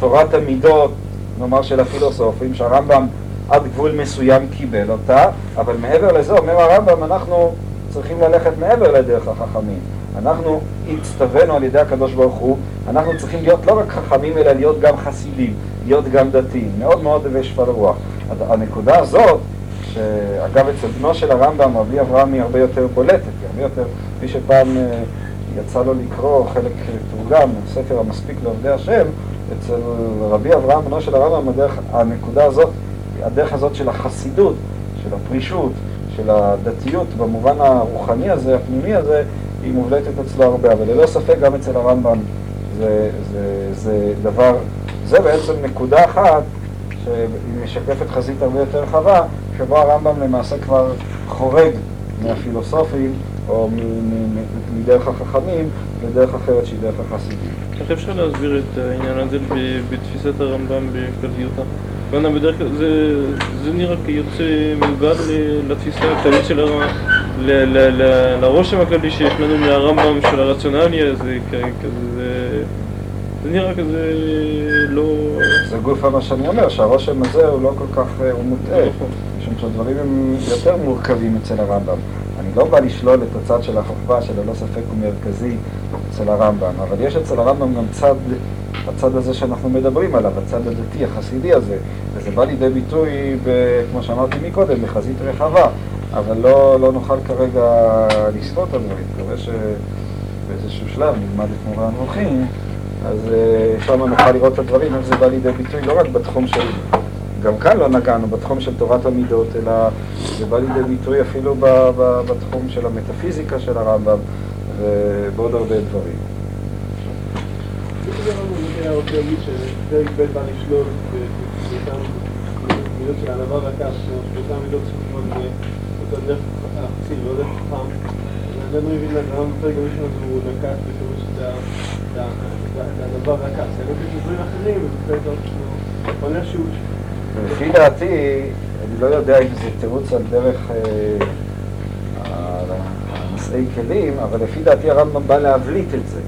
Speaker 1: תורת המידות, נאמר של הפילוסופים, שהרמב"ם עד גבול מסוים קיבל אותה, אבל מעבר לזה, אומר הרמב"ם, אנחנו צריכים ללכת מעבר לדרך החכמים. אנחנו הצטווינו על ידי הקדוש ברוך הוא, אנחנו צריכים להיות לא רק חכמים, אלא להיות גם חסידים, להיות גם דתיים. מאוד מאוד הווה שפל רוח. הנקודה הזאת, שאגב אצל בנו של הרמב"ם, רבי אברהם היא הרבה יותר בולטת, היא הרבה יותר, מי שפעם אה, יצא לו לקרוא חלק תורגם, ספר המספיק לעובדי השם, אצל רבי אברהם, בנו של הרמב"ם, הדרך, הנקודה הזאת, הדרך הזאת של החסידות, של הפרישות, של הדתיות, במובן הרוחני הזה, הפנימי הזה, היא מובלטת אצלו הרבה, אבל ללא ספק גם אצל הרמב"ם זה, זה, זה דבר, זה בעצם נקודה אחת שהיא משקפת חזית הרבה יותר רחבה, שבו הרמב"ם למעשה כבר חורג מהפילוסופים או מדרך החכמים לדרך אחרת שהיא דרך החסידים.
Speaker 2: איך אפשר להסביר את העניין הזה בתפיסת הרמב"ם בכלליותה? בדרך כלל זה, נראה כיוצא מנוגד לתפיסה הכללית של הרמב"ם, לרושם הכללי שיש לנו מהרמב"ם של הרציונלי הזה, כזה, זה נראה כזה לא...
Speaker 1: זה גוף מה שאני אומר, שהרושם הזה הוא לא כל כך, אה, הוא מוטעה, נכון. משום שהדברים הם יותר מורכבים אצל הרמב"ם. אני לא בא לשלול את הצד של החוכמה, שללא ספק הוא מרכזי אצל הרמב"ם, אבל יש אצל הרמב"ם גם צד, הצד הזה שאנחנו מדברים עליו, הצד הדתי, החסידי הזה, וזה בא לידי ביטוי, ב, כמו שאמרתי מקודם, בחזית רחבה, אבל לא, לא נוכל כרגע לספור את הדברים, מקווה שבאיזשהו שלב נלמד את מורה הנבוכים, אז uh, שם נוכל לראות את הדברים, איך זה בא לידי ביטוי לא רק בתחום של גם כאן לא נגענו בתחום של תורת המידות, אלא זה בא לידי ביטוי אפילו ב, ב, בתחום של המטאפיזיקה של הרמב"ם ובעוד הרבה דברים. מידות של הענווה והכעס, שאותן מידות שקשורות לפי דעתי, אני לא יודע אם זה תירוץ על דרך נשאי כלים, אבל לפי דעתי הרמב"ם בא להבליט את זה.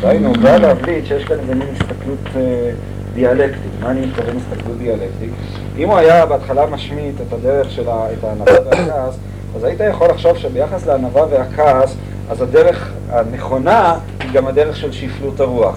Speaker 1: דהיינו, הוא בא להבליט שיש כאן איזה מין הסתכלות דיאלקטית. מה אני מתכוון הסתכלות דיאלקטית? אם הוא היה בהתחלה משמיט את הדרך של את הענווה והכעס, אז היית יכול לחשוב שביחס לענווה והכעס, אז הדרך הנכונה היא גם הדרך של שפלות הרוח.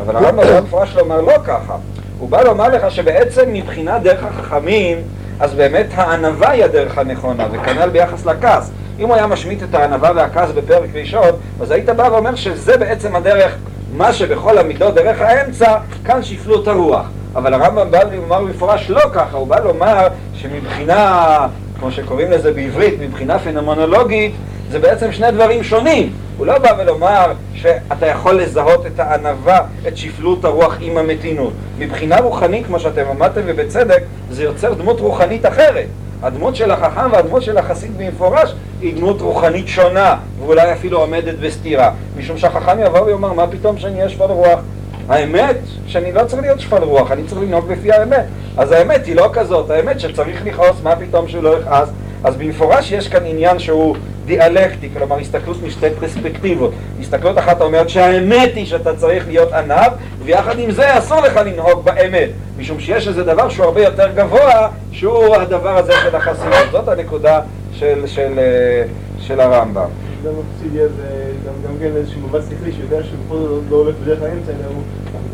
Speaker 1: אבל הרמב"ם במפורש לומר לא ככה. הוא בא לומר לך שבעצם מבחינת דרך החכמים, אז באמת הענווה היא הדרך הנכונה, וכנ"ל ביחס לכעס. אם הוא היה משמיט את הענווה והכעס בפרק ראשון, אז היית בא ואומר שזה בעצם הדרך, מה שבכל המידות דרך האמצע, כאן שפלות הרוח. אבל הרמב"ם בא לומר במפורש לא ככה, הוא בא לומר שמבחינה, כמו שקוראים לזה בעברית, מבחינה פנומנולוגית, זה בעצם שני דברים שונים. הוא לא בא ולומר שאתה יכול לזהות את הענווה, את שפלות הרוח עם המתינות. מבחינה רוחנית, כמו שאתם אמרתם ובצדק, זה יוצר דמות רוחנית אחרת. הדמות של החכם והדמות של החסיד במפורש היא דמות רוחנית שונה, ואולי אפילו עומדת בסתירה. משום שהחכם יבוא ויאמר, מה פתאום שאני אהיה שפל רוח? האמת שאני לא צריך להיות שפל רוח, אני צריך לנהוג לפי האמת. אז האמת היא לא כזאת, האמת שצריך לכעוס, מה פתאום שהוא לא יכעס? אז במפורש יש כאן עניין שהוא דיאלקטי, כלומר הסתכלות משתי פרספקטיבות. הסתכלות אחת אומרת שהאמת היא שאתה צריך להיות ענב, ויחד עם זה אסור לך לנהוג באמת, משום שיש איזה דבר שהוא הרבה יותר גבוה, שהוא הדבר הזה של החסינות. זאת הנקודה של, של, אה, של הרמב"ם.
Speaker 2: גם אובסידיה זה גם כן איזשהו מבט שכלי שיודע שבכל זאת לא הולך בדרך האמצע, אלא הוא,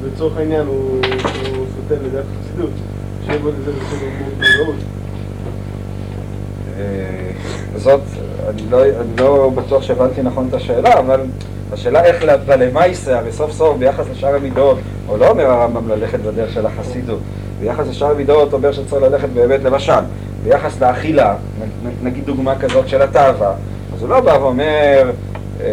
Speaker 2: לצורך העניין הוא סוטה לדרך חסידות. שיהיה בו איזה מודעות.
Speaker 1: זאת, אני לא, אני לא בטוח שהבנתי נכון את השאלה, אבל השאלה איך בלמייסה, הרי סוף סוף ביחס לשאר המידות, או לא אומר הרמב"ם ללכת בדרך של החסידות, ביחס לשאר המידות אומר שצריך ללכת באמת למשל, ביחס לאכילה, נגיד דוגמה כזאת של התאווה, אז הוא לא בא ואומר, אה,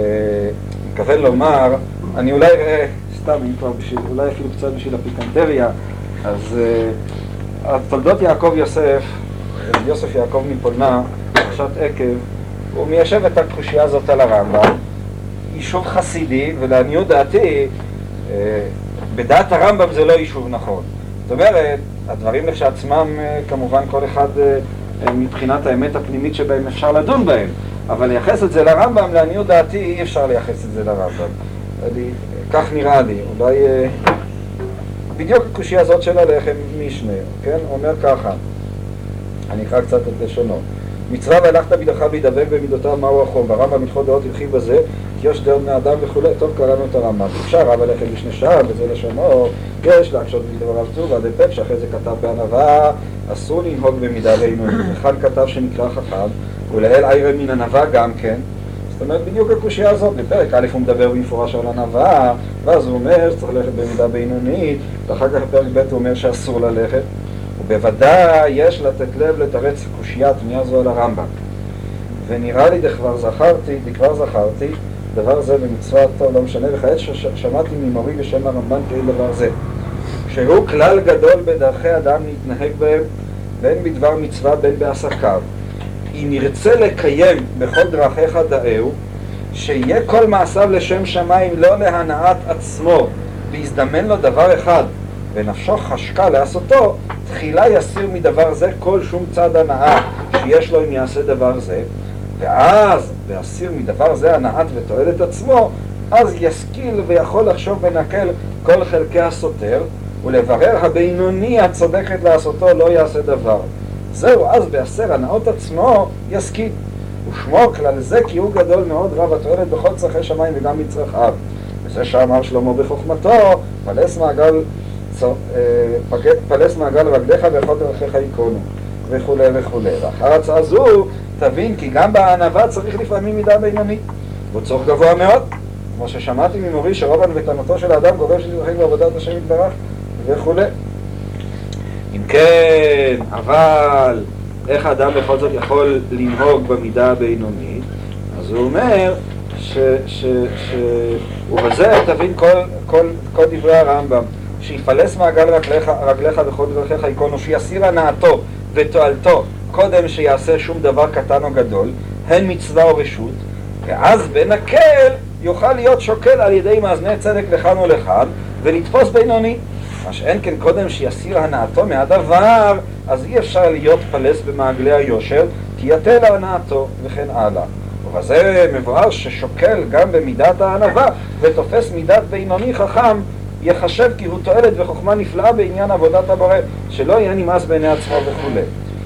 Speaker 1: מתכוון לומר, אני אולי, אה, סתם, אם כבר בשביל, אולי אפילו קצת בשביל הפיקנטריה, אז אה, תולדות יעקב יוסף, יוסף יעקב מפולנה, פרשת עקב, הוא מיישב את הקושייה הזאת על הרמב"ם, יישוב חסידי, ולעניות דעתי, אה, בדעת הרמב"ם זה לא יישוב נכון. זאת אומרת, הדברים לכשעצמם, כמובן כל אחד מבחינת האמת הפנימית שבהם אפשר לדון בהם, אבל לייחס את זה לרמב"ם, לעניות דעתי אי אפשר לייחס את זה לרמב"ם. אני, כך נראה לי, אולי... בדיוק הקושייה הזאת של הלחם משנה, כן? אומר ככה, אני אקרא קצת את לשונו. מצווה והלכת בידך וידבק במידותיו מהו החום, והרמב"ם הלכות דעות הרחיב בזה, כי יש דעות בני וכולי, טוב קראנו את הרמב"ם. אפשר רב הלכת בשני שער, וזה לשונו, יש להקשות בדבריו צובה דפק, שאחרי זה כתב בענווה, אסור לנהוג במידה בינונית. וכאן כתב שנקרא חכם, ולאל עירה מן ענווה גם כן. זאת אומרת, בדיוק הקושייה הזאת, בפרק א' הוא מדבר במפורש על ענווה, ואז הוא אומר שצריך ללכת במידה בינונית, ואחר כך בפרק ב' הוא אומר שאסור ללכת. ובוודאי יש לתת לב לתרץ קושיית פנייה זו על הרמב"ם. ונראה לי דכבר זכרתי, דכבר זכרתי, דבר זה במצוות, טוב, לא משנה, וכעת ששמעתי ממורי בשם הרמב"ן כאילו דבר זה. שהוא כלל גדול בדרכי אדם להתנהג בהם, בין בדבר מצווה בין בעסקיו. אם ירצה לקיים בכל דרכיך דאהו, שיהיה כל מעשיו לשם שמיים לא להנאת עצמו, ויזדמן לו דבר אחד, ונפשו חשקה לעשותו, תחילה יסיר מדבר זה כל שום צד הנאה שיש לו אם יעשה דבר זה, ואז, להסיר מדבר זה הנעת ותועלת עצמו, אז ישכיל ויכול לחשוב ונקל כל חלקי הסותר, ולברר הבינוני הצודקת לעשותו לא יעשה דבר. זהו, אז בעשר הנאות עצמו ישכיל. ושמו כלל זה כי הוא גדול מאוד רב התועלת בכל צרכי שמיים וגם מצרכיו. וזה שאמר שלמה בחוכמתו, פלס מעגל, אה, פלס מעגל רגליך ואכול דרכיך ייכונו, וכולי וכולי. ואחר הצעה זו, תבין כי גם בענווה צריך לפעמים מידה בינונית, והוא צורך גבוה מאוד. כמו ששמעתי ממורי שרוב ענוותנותו של האדם גובר שתתרחק בעבודת השם יתברך וכולי. אם כן, אבל איך האדם בכל זאת יכול לנהוג במידה הבינונית? אז הוא אומר, ובזה תבין כל, כל, כל דברי הרמב"ם, שיפלס מעגל רגליך, רגליך וכל דרכיך ייכונו, שיסיר הנאתו ותועלתו קודם שיעשה שום דבר קטן או גדול, הן מצווה או רשות, ואז בנקל יוכל להיות שוקל על ידי מאזני צדק לכאן ולכאן, ולתפוס בינוני. מה שאין כן קודם שיסיר הנאתו מהדבר, אז אי אפשר להיות פלס במעגלי היושר, כי יתל הנאתו וכן הלאה. ובזה מבואר ששוקל גם במידת הענווה ותופס מידת בינוני חכם, יחשב כי הוא תועלת וחוכמה נפלאה בעניין עבודת הבורא, שלא יהיה נמאס בעיני עצמו וכולי.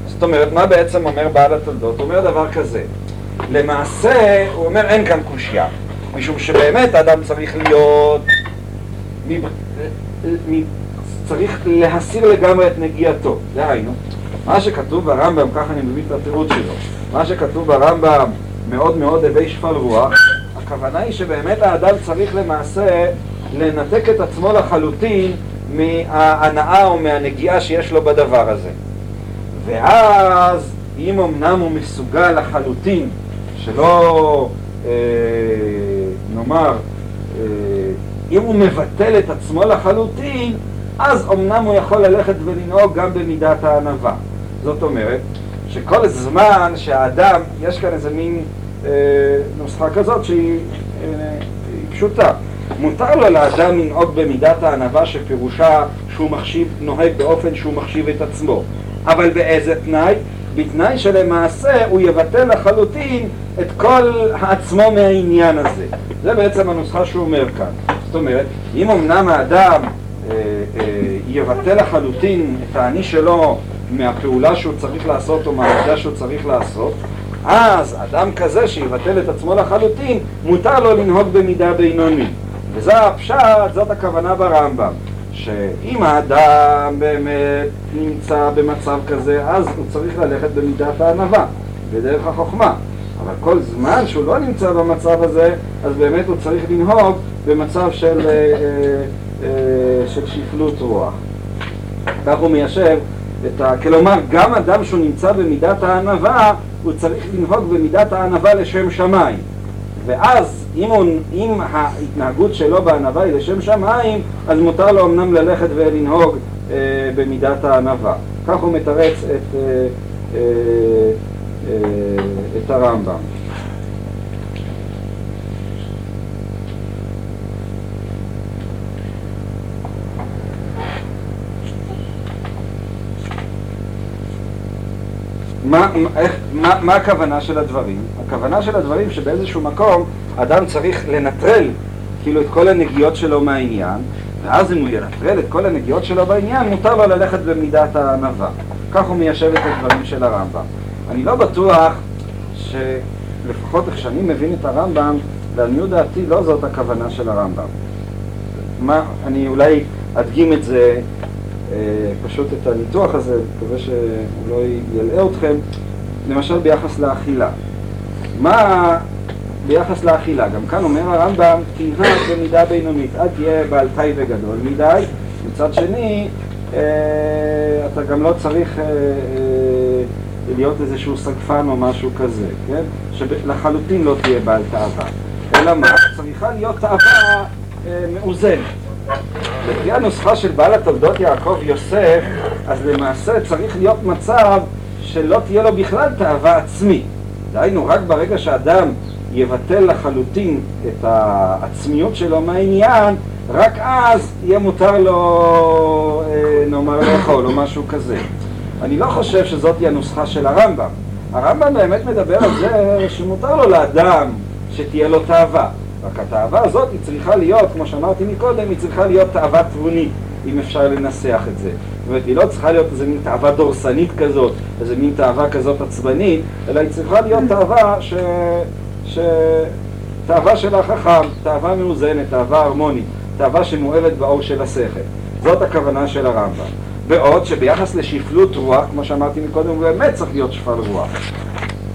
Speaker 1: זאת אומרת, מה בעצם אומר בעל התולדות? הוא אומר דבר כזה, למעשה, הוא אומר אין כאן קושייה, משום שבאמת האדם צריך להיות, צריך להסיר לגמרי את נגיעתו, דהיינו, מה שכתוב ברמב"ם, ככה אני מבין את התירוץ שלו, מה שכתוב ברמב"ם מאוד מאוד הווי שפל רוח, הכוונה היא שבאמת האדם צריך למעשה לנתק את עצמו לחלוטין מההנאה או מהנגיעה שיש לו בדבר הזה. ואז אם אמנם הוא מסוגל לחלוטין שלא, אה, נאמר, אה, אם הוא מבטל את עצמו לחלוטין, אז אמנם הוא יכול ללכת ולנהוג גם במידת הענווה. זאת אומרת, שכל זמן שהאדם, יש כאן איזה מין אה, נוסחה כזאת שהיא אה, פשוטה. מותר לו לאדם לנהוג במידת הענווה שפירושה שהוא מחשיב, נוהג באופן שהוא מחשיב את עצמו. אבל באיזה תנאי? בתנאי שלמעשה הוא יבטל לחלוטין את כל העצמו מהעניין הזה. זה בעצם הנוסחה שהוא אומר כאן. זאת אומרת, אם אמנם האדם יבטל לחלוטין את האני שלו מהפעולה שהוא צריך לעשות או מהעבודה שהוא צריך לעשות, אז אדם כזה שיבטל את עצמו לחלוטין, מותר לו לנהוג במידה בינונית. וזה הפשט, זאת הכוונה ברמב"ם. שאם האדם באמת נמצא במצב כזה, אז הוא צריך ללכת במידת הענווה, בדרך החוכמה. אבל כל זמן שהוא לא נמצא במצב הזה, אז באמת הוא צריך לנהוג במצב של, אה, אה, אה, של שפלות רוח. כך הוא מיישב את ה... כלומר, גם אדם שהוא נמצא במידת הענווה, הוא צריך לנהוג במידת הענווה לשם שמיים. ואז אם, הוא, אם ההתנהגות שלו בענווה היא לשם שמיים, אז מותר לו אמנם ללכת ולנהוג אה, במידת הענווה. כך הוא מתרץ את, אה, אה, אה, את הרמב"ם. מה, איך, מה, מה הכוונה של הדברים? הכוונה של הדברים שבאיזשהו מקום אדם צריך לנטרל כאילו את כל הנגיעות שלו מהעניין ואז אם הוא ינטרל את כל הנגיעות שלו בעניין מותר לו ללכת במידת הענווה. כך הוא מיישב את הדברים של הרמב"ם. אני לא בטוח שלפחות איך שאני מבין את הרמב"ם לעניות דעתי לא זאת הכוונה של הרמב"ם. מה, אני אולי אדגים את זה פשוט את הניתוח הזה, מקווה שהוא לא ילאה אתכם, למשל ביחס לאכילה. מה ביחס לאכילה? גם כאן אומר הרמב"ם, תנהג במידה בינונית, אל תהיה בעל תאי וגדול מדי, מצד שני, אה, אתה גם לא צריך אה, להיות איזשהו סגפן או משהו כזה, כן? שלחלוטין לא תהיה בעל תאווה. אלא מה? צריכה להיות תאווה מאוזנת. לפי הנוסחה של בעל התולדות יעקב יוסף, אז למעשה צריך להיות מצב שלא תהיה לו בכלל תאווה עצמית. דהיינו, רק ברגע שאדם יבטל לחלוטין את העצמיות שלו מהעניין, רק אז יהיה מותר לו, אה, נאמר, לאכול או משהו כזה. אני לא חושב שזאת היא הנוסחה של הרמב"ם. הרמב"ם באמת מדבר על זה שמותר לו לאדם שתהיה לו תאווה. רק התאווה הזאת היא צריכה להיות, כמו שאמרתי מקודם, היא צריכה להיות תאווה תבונית, אם אפשר לנסח את זה. זאת אומרת, היא לא צריכה להיות איזה מין תאווה דורסנית כזאת, איזה מין תאווה כזאת עצבנית, אלא היא צריכה להיות תאווה ש... ש... תאווה של החכם, תאווה מאוזנת, תאווה הרמונית, תאווה שמואבת באור של השכל. זאת הכוונה של הרמב"ם. בעוד שביחס לשפלות רוח, כמו שאמרתי מקודם, הוא באמת צריך להיות שפל רוח.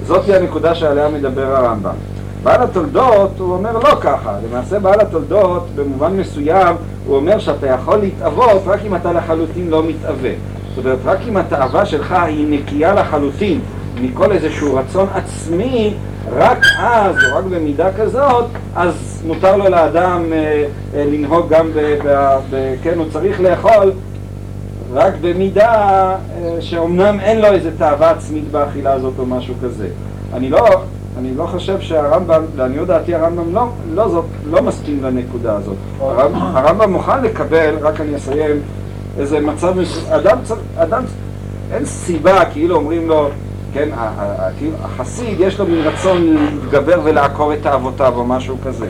Speaker 1: זאתי הנקודה שעליה מדבר הרמב"ם. בעל התולדות, הוא אומר לא ככה. למעשה בעל התולדות, במובן מסוים, הוא אומר שאתה יכול להתאבות רק אם אתה לחלוטין לא מתאווה. זאת אומרת, רק אם התאווה שלך היא נקייה לחלוטין מכל איזשהו רצון עצמי, רק אז, או רק במידה כזאת, אז מותר לו לאדם אה, אה, לנהוג גם, ב, ב, ב, כן, הוא צריך לאכול רק במידה אה, שאומנם אין לו איזה תאווה עצמית באכילה הזאת או משהו כזה. אני לא, אני לא חושב שהרמב"ם, לעניות דעתי הרמב"ם לא, לא, זאת, לא מסכים לנקודה הזאת. הרמב"ם, הרמב"ם מוכן לקבל, רק אני אסיים, איזה מצב, אדם, אדם, אין סיבה, כאילו אומרים לו, כן, כאילו, החסיד יש לו מין רצון להתגבר ולעקור את תאוותיו או משהו כזה.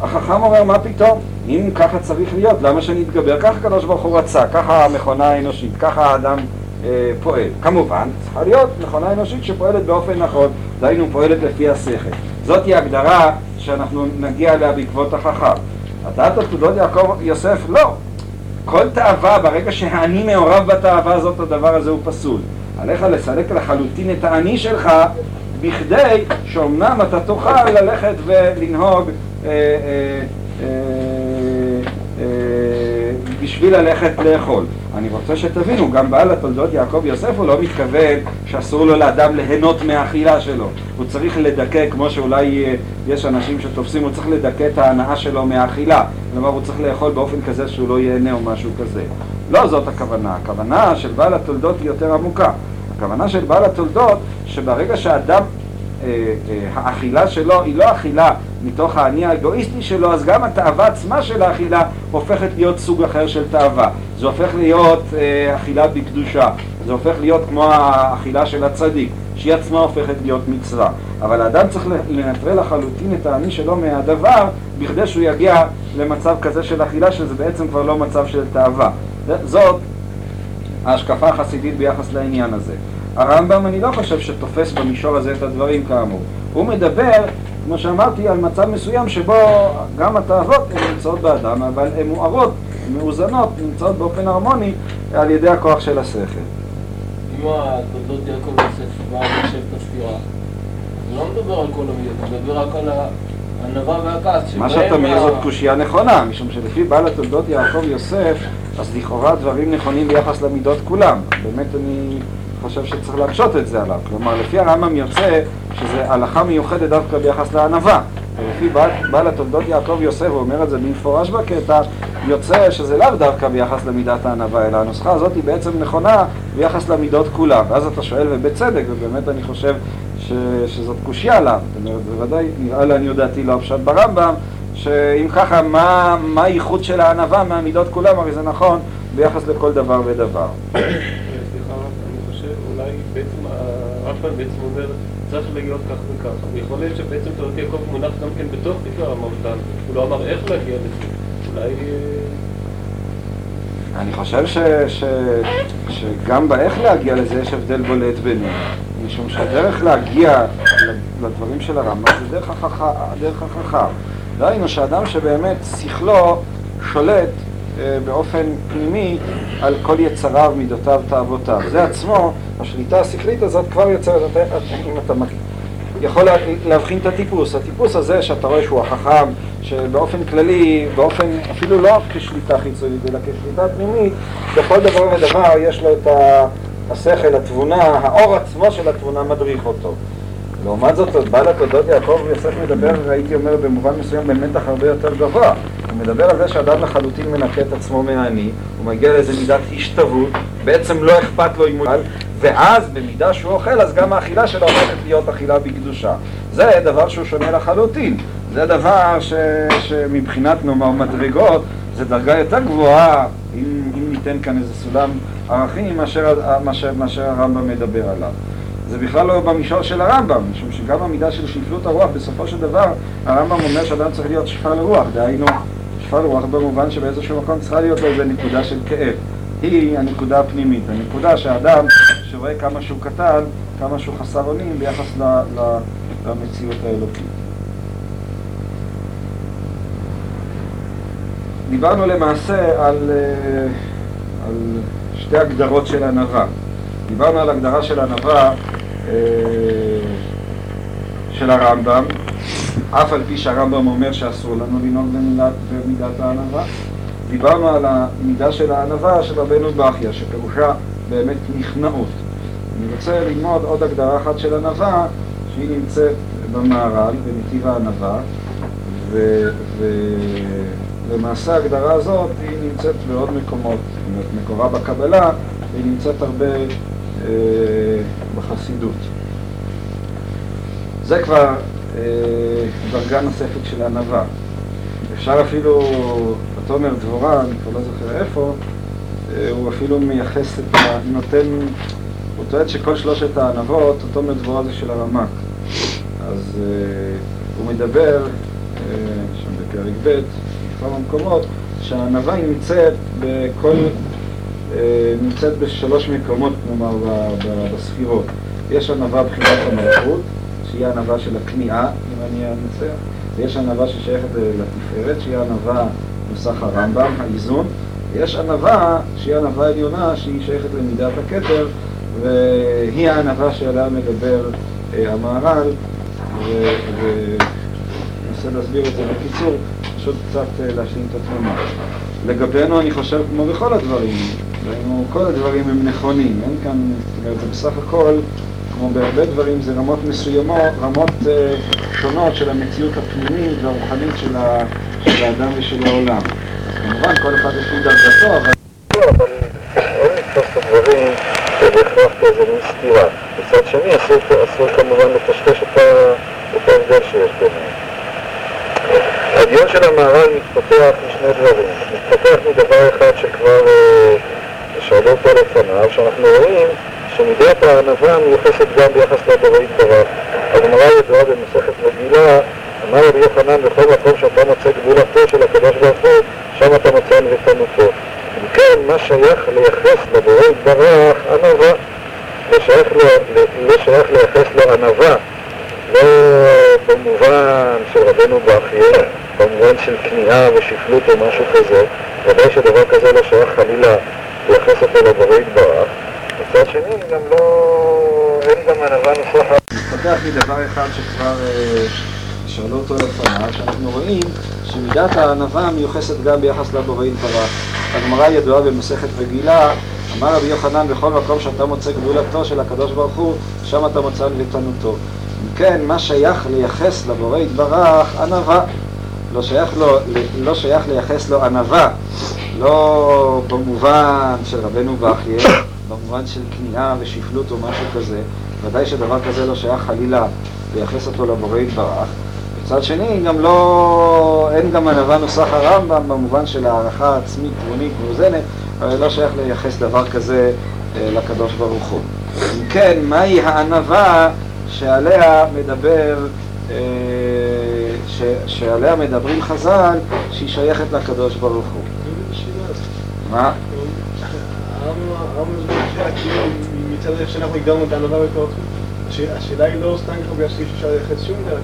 Speaker 1: החכם אומר, מה פתאום? אם ככה צריך להיות, למה שנתגבר? ככה הקדוש ברוך הוא רצה, ככה המכונה האנושית, ככה האדם אה, פועל. כמובן, צריכה להיות מכונה אנושית שפועלת באופן נכון, דהיינו פועלת לפי השכל. זאת היא הגדרה שאנחנו נגיע אליה בעקבות החכם. התאת עתודות יעקב יוסף, לא. כל תאווה, ברגע שהאני מעורב בתאווה הזאת, הדבר הזה הוא פסול. עליך לסלק לחלוטין את האני שלך, בכדי שאומנם אתה תוכל ללכת ולנהוג אה, אה, אה, בשביל ללכת לאכול. אני רוצה שתבינו, גם בעל התולדות יעקב יוסף הוא לא מתכוון שאסור לו לאדם ליהנות מהאכילה שלו. הוא צריך לדכא, כמו שאולי אה, יש אנשים שתופסים, הוא צריך לדכא את ההנאה שלו מהאכילה. כלומר, הוא צריך לאכול באופן כזה שהוא לא ייהנה או משהו כזה. לא זאת הכוונה. הכוונה של בעל התולדות היא יותר עמוקה. הכוונה של בעל התולדות, שברגע שאדם האכילה שלו היא לא אכילה מתוך האני האגואיסטי שלו, אז גם התאווה עצמה של האכילה הופכת להיות סוג אחר של תאווה. זה הופך להיות אה, אכילה בקדושה, זה הופך להיות כמו האכילה של הצדיק, שהיא עצמה הופכת להיות מצווה. אבל האדם צריך לנטרל לחלוטין את האני שלו מהדבר, בכדי שהוא יגיע למצב כזה של אכילה, שזה בעצם כבר לא מצב של תאווה. זאת ההשקפה החסידית ביחס לעניין הזה. הרמב"ם אני לא חושב שתופס במישור הזה את הדברים כאמור. הוא מדבר, כמו שאמרתי, על מצב מסוים שבו גם התאוות הן נמצאות באדם, אבל הן מוארות, מאוזנות, נמצאות באופן הרמוני על ידי הכוח של השכל.
Speaker 3: אם התולדות יעקב יוסף בא לשב את הספירה, זה לא מדבר על כל המידות, מדבר רק על הענווה והכעס.
Speaker 1: מה שאתה אומר זאת קושייה נכונה, משום שלפי בעל התולדות יעקב יוסף, אז לכאורה דברים נכונים ביחס למידות כולם. באמת אני... חושב שצריך להקשות את זה עליו. כלומר, לפי הרמב"ם יוצא שזה הלכה מיוחדת דווקא ביחס לענווה. ולפי בעל, בעל התולדות יעקב יוסף, הוא אומר את זה במפורש בקטע, יוצא שזה לאו דווקא ביחס למידת הענווה, אלא הנוסחה הזאת היא בעצם נכונה ביחס למידות כולם. ואז אתה שואל, ובצדק, ובאמת אני חושב ש, שזאת קושייה לה. זאת אומרת, בוודאי, נראה לעניות דעתי לא הפשט ברמב"ם, שאם ככה, מה הייחוד של הענווה מהמידות כולם? הרי זה נכון ביחס לכל דבר ודבר.
Speaker 2: בעצם הרמב"ם בעצם אומר, צריך להיות כך וכך. יכול להיות שבעצם תורת יעקב מונח גם כן בתוך דברי המפד"ל, הוא לא אמר איך להגיע לזה. אולי... אה,
Speaker 1: אני חושב ש, ש, שגם באיך להגיע לזה יש הבדל בולט בינינו, משום שהדרך להגיע לדברים של הרמב"ם זה דרך החכם. דהיינו שאדם שבאמת שכלו שולט באופן פנימי על כל יצריו, מידותיו, תאוותיו. זה עצמו, השליטה השכלית הזאת כבר יוצרת, אם אתה יכול להבחין את הטיפוס. הטיפוס הזה שאתה רואה שהוא החכם, שבאופן כללי, באופן אפילו לא כשליטה חיצונית, אלא כשליטה פנימית, בכל דבר ודבר יש לו את השכל, התבונה, האור עצמו של התבונה מדריך אותו. לעומת זאת, בעל התולדות יעקב יוסף מדבר, הייתי אומר, במובן מסוים במתח הרבה יותר גבוה. הוא מדבר על זה שאדם לחלוטין מנקה את עצמו מהעני, הוא מגיע לאיזה מידת השתוות, בעצם לא אכפת לו אם הוא ואז במידה שהוא אוכל, אז גם האכילה שלו הולכת להיות אכילה בקדושה. זה דבר שהוא שונה לחלוטין. זה דבר ש, שמבחינת נאמר מדרגות זה דרגה יותר גבוהה, אם, אם ניתן כאן איזה סולם ערכים, מאשר, מאשר, מאשר הרמב"ם מדבר עליו. זה בכלל לא במישור של הרמב"ם, משום שגם המידה של שפלות הרוח, בסופו של דבר הרמב"ם אומר שאדם צריך להיות שפל רוח, דהיינו שפל רוח במובן שבאיזשהו מקום צריכה להיות לו איזה נקודה של כאב. היא הנקודה הפנימית, הנקודה שהאדם שרואה כמה שהוא קטן, כמה שהוא חסר אונים ביחס ל, ל, למציאות האלוקית. דיברנו למעשה על, אה, על שתי הגדרות של ענווה. דיברנו על הגדרה של ענווה של הרמב"ם, אף על פי שהרמב"ם אומר שאסור לנו לנהוג במידת, הענווה. דיברנו על המידה של הענווה של רבנו בכיה, שפירושה באמת נכנעות. אני רוצה ללמוד עוד הגדרה אחת של ענווה, שהיא נמצאת במהר"ל, בנתיב הענווה, ולמעשה ההגדרה הזאת היא נמצאת בעוד מקומות, זאת אומרת מקורה בקבלה, והיא נמצאת הרבה אה, בחסידות. זה כבר אה, דרגה נוספת של ענווה. אפשר אפילו, בתומר דבורה, אני כבר לא זוכר איפה, אה, הוא אפילו מייחס את ה... נותן, הוא טוען שכל שלושת הענבות, התומר דבורה זה של הרמ"ק. אז אה, הוא מדבר, אה, שם בפרק ב', בכמה מקומות, שהענווה נמצאת בכל, אה, נמצאת בשלוש מקומות, כלומר, בספירות. יש ענווה בחירת המלכות, שהיא הענווה של הכניעה, אם אני אנסח, ויש ענווה ששייכת לתפארת, שהיא הענווה נוסח הרמב"ם, האיזון, ויש ענווה שהיא ענווה עליונה, שהיא שייכת למידת הכתר, והיא הענווה שעליה מדבר אה, המהר"ל, וננסה להסביר את זה בקיצור, פשוט קצת אה, להשלים את התמונה. לגבינו אני חושב כמו בכל הדברים, כל הדברים הם נכונים, אין כאן, זאת אומרת, זה בסך הכל כמו בהרבה דברים, זה רמות מסוימות, רמות אה, שונות של המציאות הפנימית והרוחנית של, ה, של האדם ושל העולם. כמובן, כל אחד יש לי דרגתו, אבל... לא, אבל אין לתפוס את הדברים שבהכרח כאיזה מין. מצד שני, אסור כמובן לטשטש את ההבדל שיש ביניהם. הדיון של המהר"ל מתפתח משני דברים. מתפתח מדבר אחד שכבר אה, שאלו אותו לפניו, שאנחנו רואים שמידת הענווה מיוחסת גם ביחס לבורא יתברך. הגמרא ידועה במסכת רגילה, אמר רבי יוחנן, בכל מקום שאתה מוצא גבולתו של הקדוש ברוך הוא, שם אתה מוצא נבטנותו. אם כן, מה שייך לייחס לבורא יתברך ענווה? לא שייך, לא שייך לייחס לו ענווה, לא במובן של רבנו בכייה, במובן של כניעה ושפלות או משהו כזה, ודאי שדבר כזה לא שייך חלילה לייחס אותו לבורא יתברך. מצד שני, גם לא... אין גם ענווה נוסחה. מתפתח מדבר אחד שכבר אה, שאלו אותו לפניו, שאנחנו רואים שמידת הענווה מיוחסת גם ביחס לבורא יתברך. הגמרא ידועה במסכת רגילה, אמר רבי יוחנן, בכל מקום שאתה מוצא גדולתו של הקדוש ברוך הוא, שם אתה מוצא נבטנותו. אם כן, מה שייך לייחס לבורא יתברך ענווה. לא שייך, לו, לא שייך לייחס לו ענווה, לא במובן של רבנו בכייה, במובן של כניעה ושפלות או משהו כזה, ודאי שדבר כזה לא שייך חלילה לייחס אותו לבורא יתברך. מצד שני, גם לא, אין גם ענווה נוסח הרמב"ם במובן של הערכה עצמית, תבונית, מאוזנת, אבל לא שייך לייחס דבר כזה אה, לקדוש ברוך הוא. אם כן, מהי הענווה שעליה מדבר, אה, ש, שעליה מדברים חז"ל, שהיא שייכת לקדוש ברוך הוא? מה?
Speaker 4: מצד איך שאנחנו הגדרנו את הענווה ואת השאלה היא לא סתם ככה בגלל שאי אפשר לייחס שום דרך.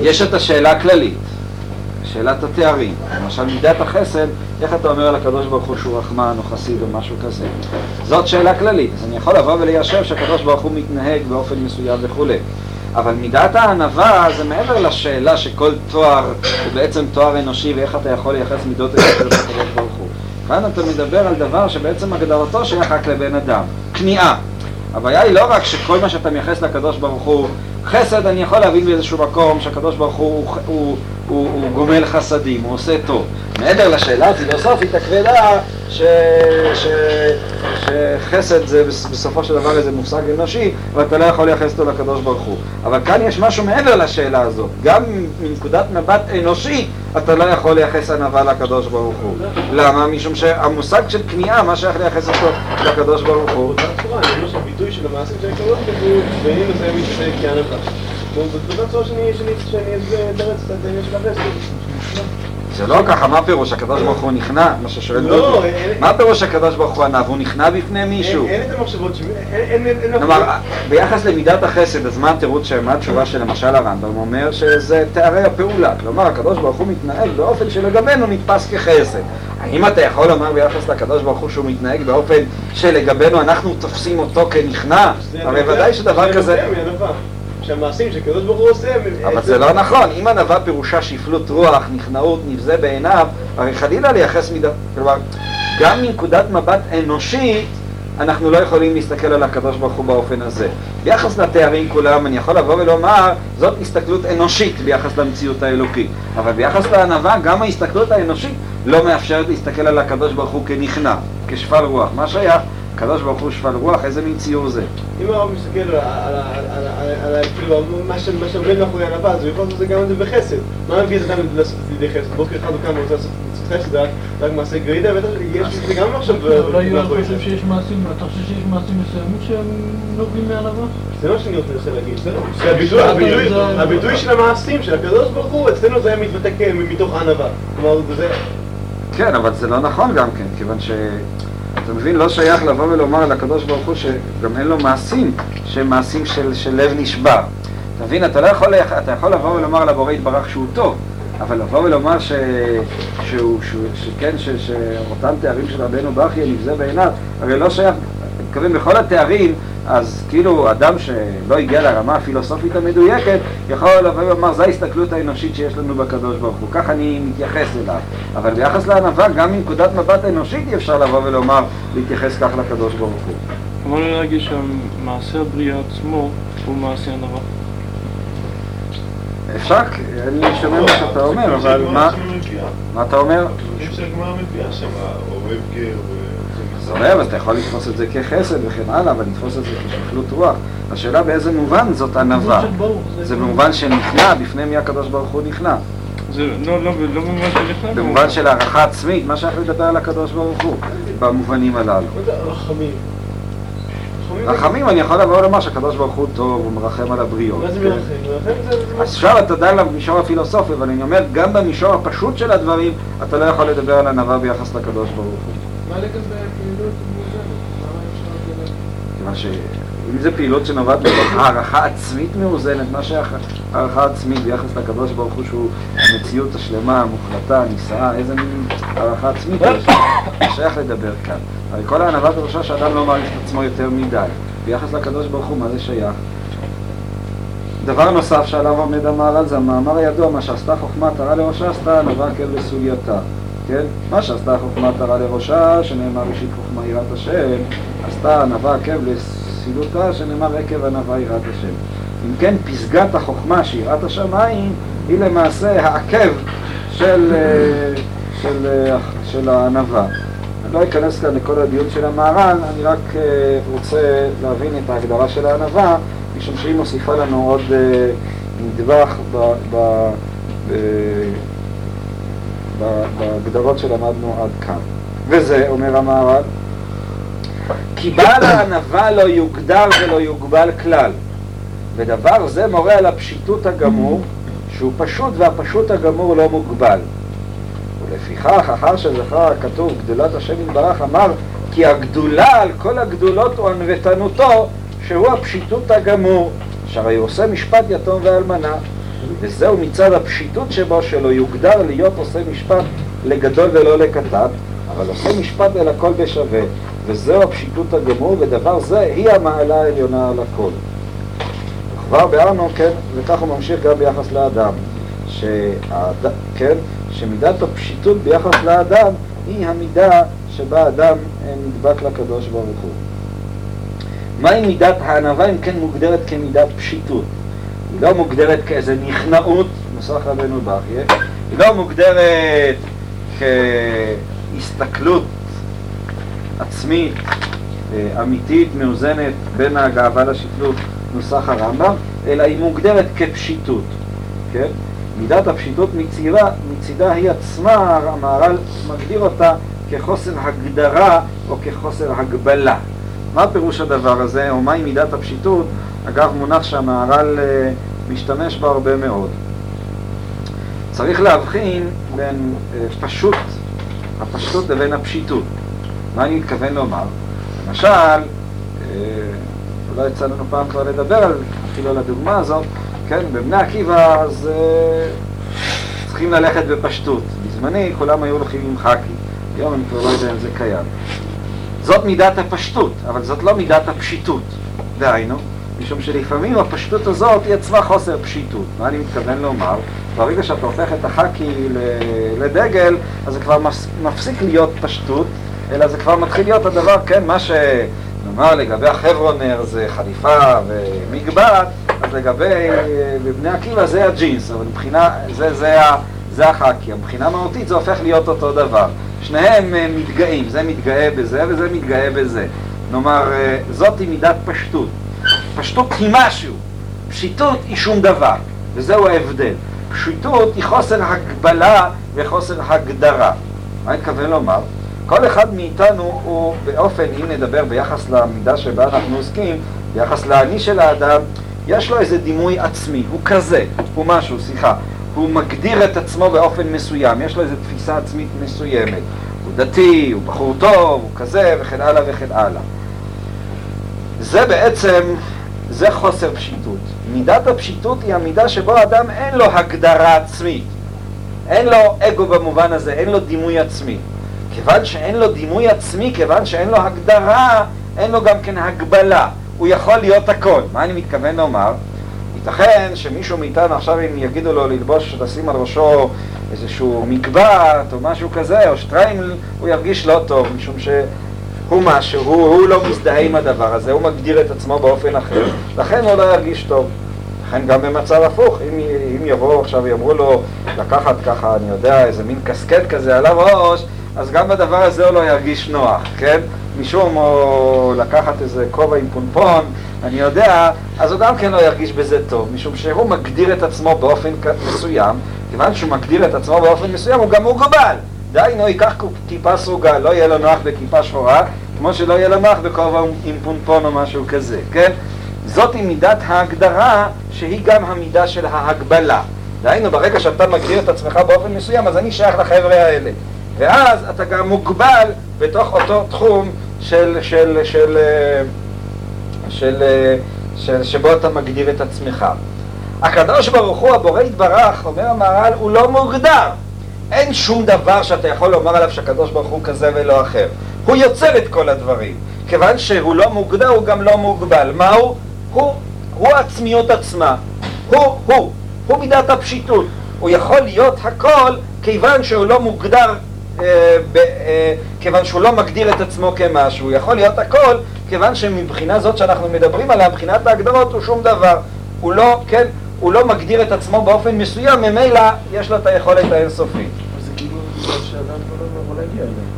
Speaker 1: יש את השאלה הכללית, שאלת התארים. למשל מידת החסד, איך אתה אומר על הקדוש ברוך הוא שהוא רחמן או חסיד או משהו כזה? זאת שאלה כללית. אז אני יכול לבוא וליישב שהקדוש ברוך הוא מתנהג באופן מסוים וכולי. אבל מידת הענווה זה מעבר לשאלה שכל תואר הוא בעצם תואר אנושי ואיך אתה יכול לייחס מידות אנושיות לקדוש ברוך הוא. כאן אתה מדבר על דבר שבעצם הגדרתו שייך רק לבן אדם, כניעה. הבעיה היא לא רק שכל מה שאתה מייחס לקדוש ברוך הוא חסד, אני יכול להבין באיזשהו מקום שהקדוש ברוך הוא, הוא, הוא, הוא, גומל חסדים, הוא עושה טוב. מעבר לשאלה הפילוסופית הכבדה, ש... ש... שחסד זה בסופו של דבר איזה מושג אנושי, ואתה לא יכול לייחס אותו לקדוש ברוך הוא. אבל כאן יש משהו מעבר לשאלה הזאת. גם מנקודת מבט אנושי, אתה לא יכול לייחס ענווה לקדוש ברוך הוא. למה? משום שהמושג של כניעה, מה שייך לייחס אותו לקדוש ברוך הוא?
Speaker 4: באותה צורה, אני אומר שהביטוי של המעשים של הקדוש ברוך הוא, ואין לזה מתעסק כענווה.
Speaker 1: זה לא ככה, מה פירוש הקדוש ברוך הוא נכנע? מה ששואל
Speaker 4: לא,
Speaker 1: דודו.
Speaker 4: אין-
Speaker 1: מה פירוש הקדוש ברוך הוא ענב? הוא נכנע בפני מישהו.
Speaker 4: אין את המחשבות אין...
Speaker 1: כלומר, ביחס למידת החסד, אז מה התירוץ, ש- מה התשובה של למשל הרמב"ם אומר שזה תארי הפעולה. כלומר, הקדוש ברוך הוא מתנהג באופן שלגבינו נתפס כחסד. האם אתה יכול לומר ביחס לקדוש ברוך הוא שהוא מתנהג באופן שלגבינו אנחנו תופסים אותו כנכנע? הרי
Speaker 4: נובע-
Speaker 1: ודאי שדבר כזה...
Speaker 4: שהמעשים שהקדוש ברוך הוא עושה...
Speaker 1: אבל זה לא נכון, אם ענווה פירושה שפלות רוח, נכנעות, נבזה בעיניו, הרי חלילה לייחס מידה, כלומר, גם מנקודת מבט אנושית, אנחנו לא יכולים להסתכל על הקדוש ברוך הוא באופן הזה. ביחס לתארים כולם, אני יכול לבוא ולומר, זאת הסתכלות אנושית ביחס למציאות האלוקית. אבל ביחס לענווה, גם ההסתכלות האנושית לא מאפשרת להסתכל על הקדוש ברוך הוא כנכנע, כשפל רוח. מה שייך? הקדוש ברוך הוא שפל רוח, איזה מין ציור זה?
Speaker 4: אם הרב מסתכל על. כאילו, מה שעומד מאחורי הענווה, אז הוא יכול לעשות את זה גם בחסד. מה מביא את אדם לעשות את זה לידי חסד? בוקר אחד הוא קם ורוצה לעשות חסד, רק- רק מעשה גרידה, בטח יש לזה גם עכשיו
Speaker 5: אולי
Speaker 4: זה.
Speaker 5: חושב שיש מעשים, אתה חושב שיש מעשים מסוימים שהם נובעים מענווה?
Speaker 4: זה לא מה שאני רוצה להגיד, זה לא. שהביטוי- הביטוי- של המעשים של הקדוש ברוך הוא, אצלנו זה היה מתבטא מתוך ענווה. כלומר, זה...
Speaker 1: כן, אבל זה לא נכון גם כן, כיוון ש... אתה מבין, לא שייך לבוא ולומר לקדוש ברוך הוא שגם אין לו מעשים שהם מעשים של, של לב נשבר. אתה מבין, אתה לא יכול, אתה יכול לבוא ולומר לבורא יתברך שהוא טוב, אבל לבוא ולומר ש... שהוא, שהוא, שכן, ש... שאותם תארים של רבנו ברכיה נבזה בעיניו, הרי לא שייך, מתכוון בכל התארים, אז כאילו אדם שלא הגיע לרמה הפילוסופית המדויקת, יכול לבוא ולומר, זו ההסתכלות האנושית שיש לנו בקדוש ברוך הוא, כך אני מתייחס אליו. אבל ביחס לענווה, גם מנקודת מבט אנושית אי אפשר לבוא ולומר, להתייחס כך לקדוש ברוך הוא.
Speaker 2: אמרנו להגיד שהמעשה הבריאה עצמו הוא מעשה ענווה.
Speaker 1: אפשר, אני שומע מה שאתה אומר, אבל מה, מה אתה אומר?
Speaker 6: חושבים שהגמרא מביאה שם אוהב גר
Speaker 1: אומר, אז אתה יכול לתפוס את זה כחסד וכן הלאה, אבל לתפוס את זה כשפלות רוח. השאלה באיזה מובן זאת ענווה.
Speaker 5: זה.
Speaker 1: במובן שנכנע, בפני מי הקדוש ברוך הוא נכנע.
Speaker 2: זה לא, לא, לא במובן של נכנע.
Speaker 1: במובן של הערכה עצמית, מה שייך לדבר על הקדוש ברוך הוא, במובנים הללו.
Speaker 4: רחמים?
Speaker 1: אני יכול לבוא ולומר שהקדוש ברוך הוא טוב, הוא מרחם על הבריות.
Speaker 4: מה זה
Speaker 1: כן?
Speaker 4: מרחם? מרחם זה... זה-
Speaker 1: אז עכשיו אתה דן במישור הפילוסופי, אבל אני אומר, גם במישור הפשוט של הדברים, אתה לא יכול לדבר על ענווה ביחס לקדוש ברוך הוא.
Speaker 5: מה לגבי לדבר?
Speaker 1: כיוון שאם זו פעילות שנובעת מתוך הערכה עצמית מאוזנת, מה שהערכה עצמית ביחס לקדוש ברוך הוא שהוא המציאות השלמה, המוחלטה, הנישאה, איזה מין הערכה עצמית יש, זה שייך לדבר כאן. הרי כל הענווה פירושה שאדם לא מעריך את עצמו יותר מדי. ביחס לקדוש ברוך הוא, מה זה שייך? דבר נוסף שעליו עומד המהר"ל זה המאמר הידוע, מה שעשתה חוכמה תרה לראשה, עשתה ענווה עקב לסוגייתה. כן? מה שעשתה חוכמה תרה לראשה, שנאמר ראשית חוכמה יראת השם, עשתה ענווה עקב לסילותה, שנאמר עקב ענווה יראת השם. אם כן, פסגת החוכמה שיראת השמיים היא למעשה העקב של, אה, של, אה, של הענווה. אני לא אכנס כאן לכל הדיון של המהר"ל, אני רק אה, רוצה להבין את ההגדרה של הענווה, משום שהיא מוסיפה לנו עוד נדבך בהגדרות שלמדנו עד כאן. וזה, אומר המהר"ל, כי בעל הענווה לא יוגדר ולא יוגבל כלל, ודבר זה מורה על הפשיטות הגמור, שהוא פשוט והפשוט הגמור לא מוגבל. ולפיכך, אחר שזכר הכתוב גדולת השם יתברך, אמר כי הגדולה על כל הגדולות הוא ענוותנותו, שהוא הפשיטות הגמור, שהרי הוא עושה משפט יתום ואלמנה, וזהו מצד הפשיטות שבו שלא יוגדר להיות עושה משפט לגדול ולא לקטן, אבל עושה משפט אל הכל בשווה, וזהו הפשיטות הגמור, ודבר זה היא המעלה העליונה על הכל. כבר ביארנו, כן, וכך הוא ממשיך גם ביחס לאדם, שהאד... כן, שמידת הפשיטות ביחס לאדם היא המידה שבה אדם אה, נדבק לקדוש ברוך הוא. מהי מידת הענווה אם כן מוגדרת כמידת פשיטות? היא לא מוגדרת כאיזה נכנעות, נוסח רבנו ברכיה, היא לא מוגדרת כהסתכלות עצמית, אה, אמיתית, מאוזנת, בין הגאווה לשפלות, נוסח הרמב"ם, אלא היא מוגדרת כפשיטות, כן? מידת הפשיטות מצידה, מצידה היא עצמה, המהר"ל מגדיר אותה כחוסר הגדרה או כחוסר הגבלה. מה פירוש הדבר הזה, או מהי מידת הפשיטות? אגב, מונח שהמהר"ל אה, משתמש בה הרבה מאוד. צריך להבחין בין אה, פשוט, הפשטות לבין הפשיטות. מה אני מתכוון לומר? למשל, אה, אולי יצא לנו פעם כבר לדבר על, אפילו על הדוגמה הזאת, כן, בבני עקיבא אז אה, צריכים ללכת בפשטות. בזמני כולם היו הולכים עם חאקי, היום אני כבר לא יודע אם זה קיים. זאת מידת הפשטות, אבל זאת לא מידת הפשיטות. דהיינו, משום שלפעמים הפשטות הזאת היא עצמה חוסר פשיטות. מה אני מתכוון לומר? ברגע שאתה הופך את החאקי לדגל, אז זה כבר מפסיק להיות פשטות, אלא זה כבר מתחיל להיות הדבר, כן, מה שנאמר לגבי החברונר זה חליפה ומגבעת, אז לגבי בבני עקיבא זה הג'ינס, אבל מבחינה, זה, זה, זה החאקי. מבחינה מהותית זה הופך להיות אותו דבר. שניהם אה, מתגאים, זה מתגאה בזה וזה מתגאה בזה. נאמר, אה, זאת היא מידת פשטות. פשטות היא משהו, פשיטות היא שום דבר, וזהו ההבדל. פשיטות היא חוסר הגבלה וחוסר הגדרה. מה אני מתכוון לומר? כל אחד מאיתנו הוא באופן, אם נדבר ביחס למידה שבה אנחנו עוסקים, ביחס לאני של האדם, יש לו איזה דימוי עצמי, הוא כזה, הוא משהו, סליחה, הוא מגדיר את עצמו באופן מסוים, יש לו איזו תפיסה עצמית מסוימת. הוא דתי, הוא בחור טוב, הוא כזה, וכן הלאה וכן הלאה. זה בעצם, זה חוסר פשיטות. מידת הפשיטות היא המידה שבו האדם אין לו הגדרה עצמית. אין לו אגו במובן הזה, אין לו דימוי עצמי. כיוון שאין לו דימוי עצמי, כיוון שאין לו הגדרה, אין לו גם כן הגבלה. הוא יכול להיות הכל. מה אני מתכוון לומר? ייתכן שמישהו מאיתנו עכשיו אם יגידו לו ללבוש, לשים על ראשו איזשהו מקבט או משהו כזה, או שטריימל, הוא ירגיש לא טוב, משום שהוא משהו, הוא לא מזדהה עם הדבר הזה, הוא מגדיר את עצמו באופן אחר, לכן הוא לא ירגיש טוב. לכן גם במצב הפוך, אם, אם יבואו עכשיו ויאמרו לו לקחת ככה, אני יודע, איזה מין קסקט כזה על הראש, אז גם בדבר הזה הוא לא ירגיש נוח, כן? משום או לקחת איזה כובע עם פונפון, אני יודע, אז הוא גם כן לא ירגיש בזה טוב, משום שהוא מגדיר את עצמו באופן מסוים, כיוון שהוא מגדיר את עצמו באופן מסוים, הוא גם מוגבל. דהיינו, ייקח כיפה סרוגה, לא יהיה לו נוח בכיפה שחורה, כמו שלא יהיה לו נוח בכובע עם פונפון או משהו כזה, כן? זאת היא מידת ההגדרה, שהיא גם המידה של ההגבלה. דהיינו, ברגע שאתה מגדיר את עצמך באופן מסוים, אז אני שייך לחבר'ה האלה. ואז אתה גם מוגבל בתוך אותו תחום של, של, של, של, של, של, שבו אתה מגדיר את עצמך. הקדוש ברוך הוא, הבורא יתברך, אומר המהר"ל, הוא לא מוגדר. אין שום דבר שאתה יכול לומר עליו שהקדוש ברוך הוא כזה ולא אחר. הוא יוצר את כל הדברים. כיוון שהוא לא מוגדר, הוא גם לא מוגבל. מהו? הוא, הוא העצמיות עצמה. הוא, הוא. הוא מידת הפשיטות. הוא יכול להיות הכל כיוון שהוא לא מוגדר אה, אה, כיוון שהוא לא מגדיר את עצמו כמשהו, הוא יכול להיות הכל, כיוון שמבחינה זאת שאנחנו מדברים עליה, מבחינת ההגדרות הוא שום דבר. הוא לא, כן, הוא לא מגדיר את עצמו באופן מסוים, ממילא יש לו את היכולת האינסופית.
Speaker 6: זה כאילו שאדם לא יכול להגיע אליהם.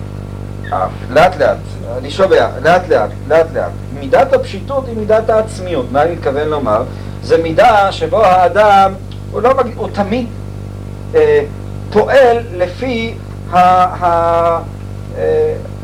Speaker 1: אה, לאט לאט, אני שומע, לאט לאט, לאט לאט. מידת הפשיטות היא מידת העצמיות. מה אני מתכוון לומר? זה מידה שבו האדם, הוא, לא, הוא תמיד אה, פועל לפי אה,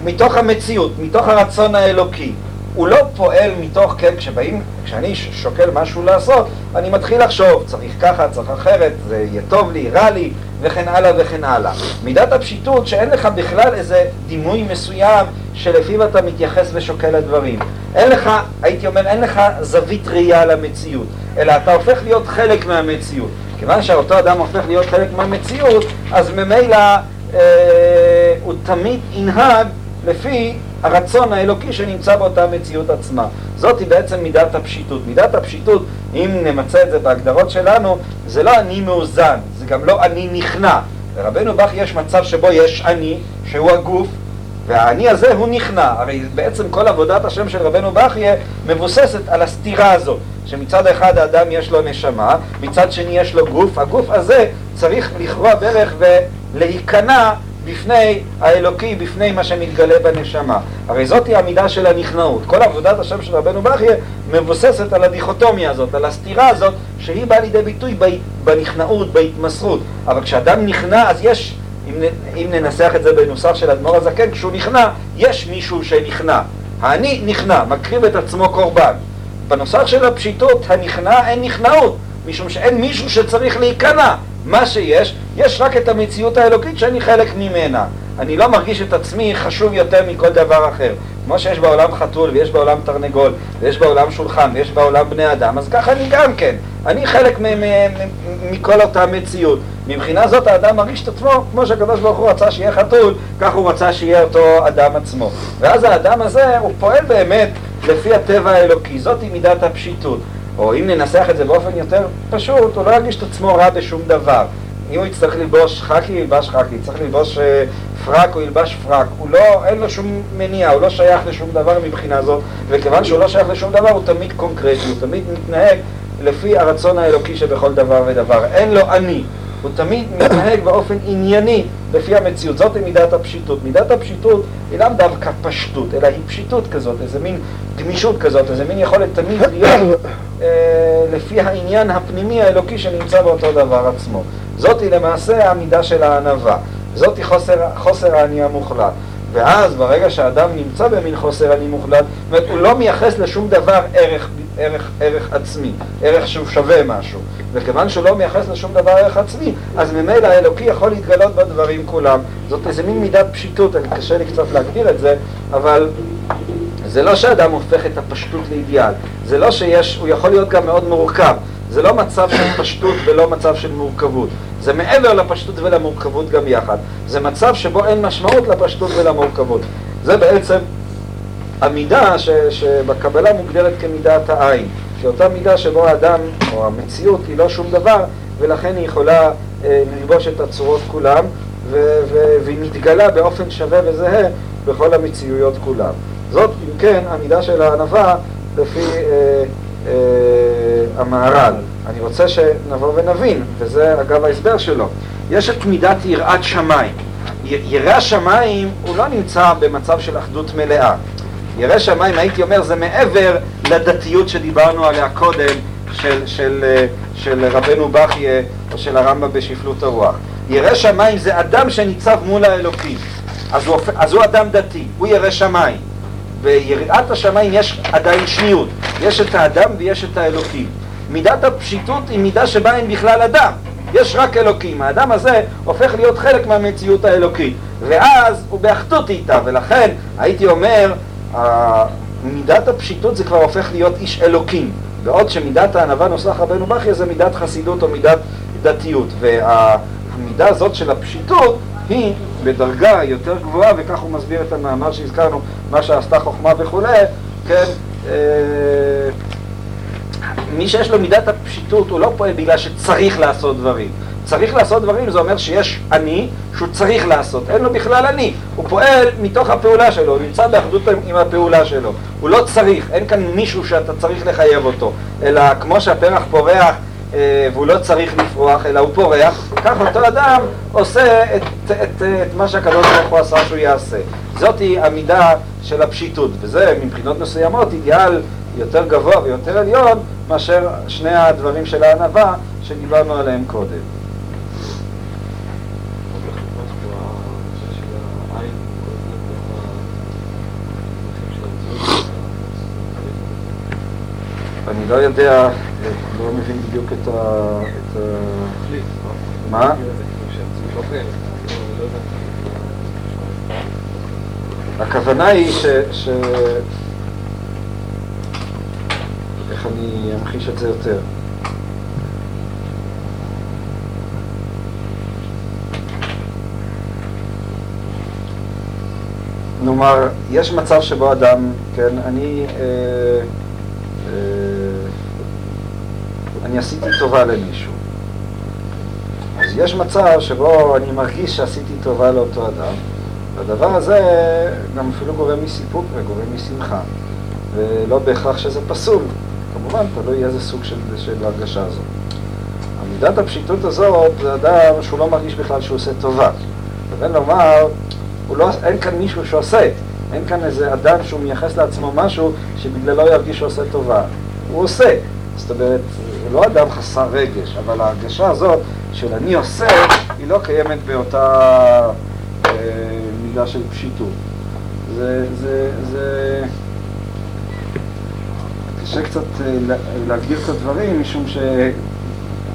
Speaker 1: מתוך המציאות, מתוך הרצון האלוקי. הוא לא פועל מתוך, כן, כשבאים, כשאני שוקל משהו לעשות, אני מתחיל לחשוב, צריך ככה, צריך אחרת, זה יהיה טוב לי, רע לי, וכן הלאה וכן הלאה. מידת הפשיטות שאין לך בכלל איזה דימוי מסוים שלפיו אתה מתייחס ושוקל לדברים. אין לך, הייתי אומר, אין לך זווית ראייה למציאות, אלא אתה הופך להיות חלק מהמציאות. כיוון שאותו אדם הופך להיות חלק מהמציאות, אז ממילא אה, הוא תמיד ינהג לפי הרצון האלוקי שנמצא באותה מציאות עצמה. זאת היא בעצם מידת הפשיטות. מידת הפשיטות, אם נמצא את זה בהגדרות שלנו, זה לא אני מאוזן, זה גם לא אני נכנע. לרבנו בך יש מצב שבו יש אני, שהוא הגוף, והאני הזה הוא נכנע. הרי בעצם כל עבודת השם של רבנו בכיה מבוססת על הסתירה הזאת, שמצד אחד האדם יש לו נשמה, מצד שני יש לו גוף, הגוף הזה צריך לכרוע ברך ולהיכנע בפני האלוקי, בפני מה שמתגלה בנשמה. הרי זאתי המידה של הנכנעות. כל עבודת השם של רבנו ברכיה מבוססת על הדיכוטומיה הזאת, על הסתירה הזאת, שהיא באה לידי ביטוי בנכנעות, בהתמסרות. אבל כשאדם נכנע, אז יש, אם, אם ננסח את זה בנוסח של אדמו"ר הזקן, כשהוא נכנע, יש מישהו שנכנע. האני נכנע, מקריב את עצמו קורבן. בנוסח של הפשיטות, הנכנע אין נכנעות, משום שאין מישהו שצריך להיכנע. מה שיש, יש רק את המציאות האלוקית שאני חלק ממנה. אני לא מרגיש את עצמי חשוב יותר מכל דבר אחר. כמו שיש בעולם חתול, ויש בעולם תרנגול, ויש בעולם שולחן, ויש בעולם בני אדם, אז ככה אני גם כן. אני חלק מכל אותה מציאות. מבחינה זאת האדם מרגיש את עצמו, כמו שהקדוש ברוך הוא רצה שיהיה חתול, כך הוא רצה שיהיה אותו אדם עצמו. ואז האדם הזה, הוא פועל באמת לפי הטבע האלוקי. זאת מידת הפשיטות. או אם ננסח את זה באופן יותר פשוט, הוא לא ירגיש את עצמו רע בשום דבר. אם הוא יצטרך ללבוש חקי, ילבש חקי, צריך ללבוש אה, פרק, הוא ילבש פרק. הוא לא, אין לו שום מניע, הוא לא שייך לשום דבר מבחינה זאת, וכיוון שהוא לא שייך לשום דבר, הוא תמיד קונקרטי, הוא תמיד מתנהג לפי הרצון האלוקי שבכל דבר ודבר. אין לו אני. הוא תמיד מתנהג באופן ענייני לפי המציאות. זאת מידת הפשיטות. מידת הפשיטות היא לאו דווקא פשטות, אלא היא פשיטות כזאת, איזה מין גמישות כזאת, איזה מין יכולת תמיד להיות אה, לפי העניין הפנימי האלוקי שנמצא באותו דבר עצמו. זאת היא למעשה המידה של הענווה. זאת היא חוסר, חוסר האני המוחלט. ואז ברגע שאדם נמצא במין חוסר אני מוחלט, זאת אומרת, הוא לא מייחס לשום דבר ערך, ערך, ערך עצמי, ערך שהוא שווה משהו. וכיוון שהוא לא מייחס לשום דבר ערך עצמי, אז ממילא האלוקי יכול להתגלות בדברים כולם. זאת איזה מין מידת פשיטות, אני קשה לי קצת להגדיר את זה, אבל זה לא שאדם הופך את הפשטות לאידיאל. זה לא שיש, הוא יכול להיות גם מאוד מורכב. זה לא מצב של פשטות ולא מצב של מורכבות. זה מעבר לפשטות ולמורכבות גם יחד. זה מצב שבו אין משמעות לפשטות ולמורכבות. זה בעצם המידה ש, שבקבלה מוגדרת כמידת העין. שאותה מידה שבו האדם, או המציאות, היא לא שום דבר, ולכן היא יכולה אה, ללבוש את הצורות כולם, ו- ו- והיא מתגלה באופן שווה וזהה בכל המציאויות כולם. זאת, אם כן, המידה של הענווה לפי אה, אה, המהר"ל. אני רוצה שנבוא ונבין, וזה אגב ההסבר שלו. יש את מידת יראת שמיים. ירא שמיים הוא לא נמצא במצב של אחדות מלאה. ירא שמיים, הייתי אומר, זה מעבר לדתיות שדיברנו עליה קודם, של, של, אה, של רבנו בכיה או של הרמב"ם בשפלות הרוח. ירא שמיים זה אדם שניצב מול האלוקים. אז הוא, אז הוא אדם דתי, הוא ירא שמיים. ביראת השמיים יש עדיין שניות, יש את האדם ויש את האלוקים. מידת הפשיטות היא מידה שבה אין בכלל אדם, יש רק אלוקים. האדם הזה הופך להיות חלק מהמציאות האלוקית, ואז הוא באחדות איתה, ולכן הייתי אומר, מידת הפשיטות זה כבר הופך להיות איש אלוקים, בעוד שמידת הענווה נוסח רבנו בכיה זה מידת חסידות או מידת דתיות, והמידה הזאת של הפשיטות היא בדרגה יותר גבוהה, וכך הוא מסביר את המאמר שהזכרנו, מה שעשתה חוכמה וכולי, כן, מי שיש לו מידת הפשיטות הוא לא פועל בגלל שצריך לעשות דברים. צריך לעשות דברים זה אומר שיש אני שהוא צריך לעשות, אין לו בכלל אני, הוא פועל מתוך הפעולה שלו, הוא נמצא באחדות עם הפעולה שלו, הוא לא צריך, אין כאן מישהו שאתה צריך לחייב אותו, אלא כמו שהפרח פורח אה, והוא לא צריך לפרוח, אלא הוא פורח, כך אותו אדם עושה את, את, את, את מה שהקדוש ברוך הוא עשה שהוא יעשה. זאתי המידה של הפשיטות, וזה מבחינות מסוימות אידיאל יותר גבוה ויותר עליון מאשר שני הדברים של הענווה שדיברנו עליהם קודם. אני לא יודע, לא מבין בדיוק את ה... מה? הכוונה היא ש... איך אני אמחיש את זה יותר? נאמר, יש מצב שבו אדם, כן, אני, אה, אה, אני עשיתי טובה למישהו. אז יש מצב שבו אני מרגיש שעשיתי טובה לאותו אדם, והדבר הזה גם אפילו גורם לי סיפוק וגורם לי שמחה, ולא בהכרח שזה פסול. כמובן, תלוי איזה סוג של, של הרגשה זו. מידת הפשיטות הזאת זה אדם שהוא לא מרגיש בכלל שהוא עושה טובה. לבין לומר, לא, אין כאן מישהו שעושה, אין כאן איזה אדם שהוא מייחס לעצמו משהו שבגללו ירגיש שהוא עושה טובה. הוא עושה. זאת אומרת, הוא לא אדם חסר רגש, אבל ההרגשה הזאת של אני עושה, היא לא קיימת באותה אה, מידה של פשיטות. זה, זה, זה... קשה קצת אה, להגדיר את הדברים, משום ש...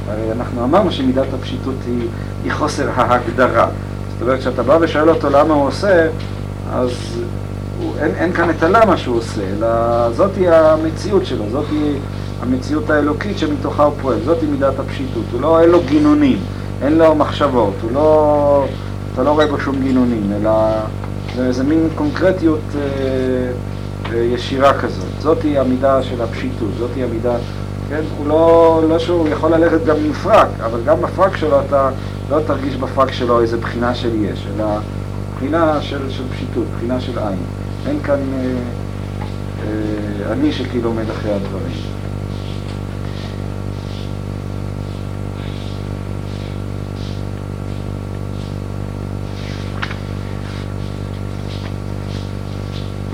Speaker 1: הרי אנחנו אמרנו שמידת הפשיטות היא, היא חוסר ההגדרה. זאת אומרת, כשאתה בא ושואל אותו למה הוא עושה, אז הוא, אין, אין כאן את הלמה שהוא עושה, אלא זאתי המציאות שלו, זאתי המציאות האלוקית שמתוכה הוא פועל, זאתי מידת הפשיטות. הוא לא, אין לו גינונים, אין לו מחשבות, הוא לא, אתה לא רואה בו שום גינונים, אלא זה איזה מין קונקרטיות אה, אה, ישירה כזאת. זאתי המידה של הפשיטות, זאתי המידה... כן? הוא לא, לא שהוא יכול ללכת גם עם פרק, אבל גם בפרק שלו אתה לא תרגיש בפרק שלו איזה בחינה של יש, אלא בחינה של, של פשיטות, בחינה של עין. אין כאן אה, אה, אני שכאילו עומד אחרי הדברים.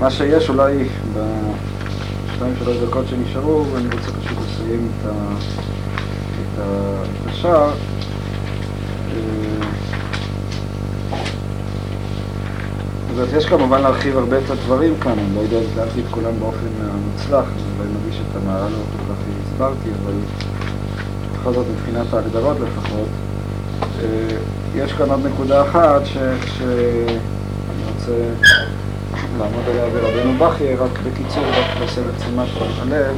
Speaker 1: מה שיש אולי בשתיים שלוש דקות שנשארו, ואני רוצה פשוט לסיים את, ה, את, ה, את השער. אה, זאת יש כמובן להרחיב הרבה את הדברים כאן, אני לא יודע אם הסברתי את כולם באופן מוצלח, אני אולי מרגיש את המעלה לא כל כך הסברתי, אבל בכל זאת מבחינת ההגדרות לפחות. אה, יש כאן עוד נקודה אחת שאני רוצה לעמוד עליה ברבנו בכי, רק בקיצור, רק להסב את תשומת הלב.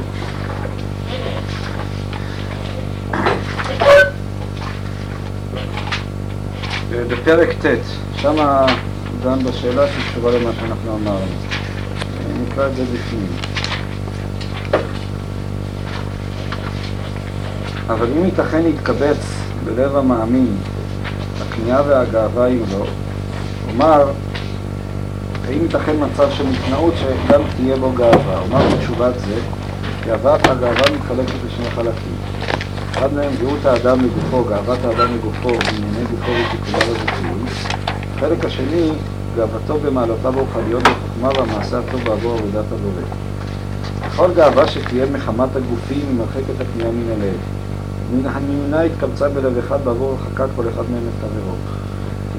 Speaker 1: בפרק ט', שם דן בשאלה שקשורה למה שאנחנו אמרנו. נקרא את זה בפנים. אבל אם ייתכן להתקבץ בלב המאמין, הכניעה והגאווה יהיו לו, כלומר, האם ייתכן מצב של מתנאות שגם תהיה בו גאווה? אומר בתשובת זה, גאוות הגאווה מתחלקת לשני חלקים. אחד מהם גאות האדם לגופו, גאוות האדם לגופו, בענייני גופו ותיקוניו הזכויים. החלק השני, גאוותו במעלותיו הרוחניות בחוכמה והמעשה הטוב בעבור עבודת הבורא. בכל גאווה שתהיה מחמת הגופים, היא מרחקת הפנייה מן הלב. מן הנמנה התקבצה בלב אחד בעבור הרחקת כל אחד מהם את חברו.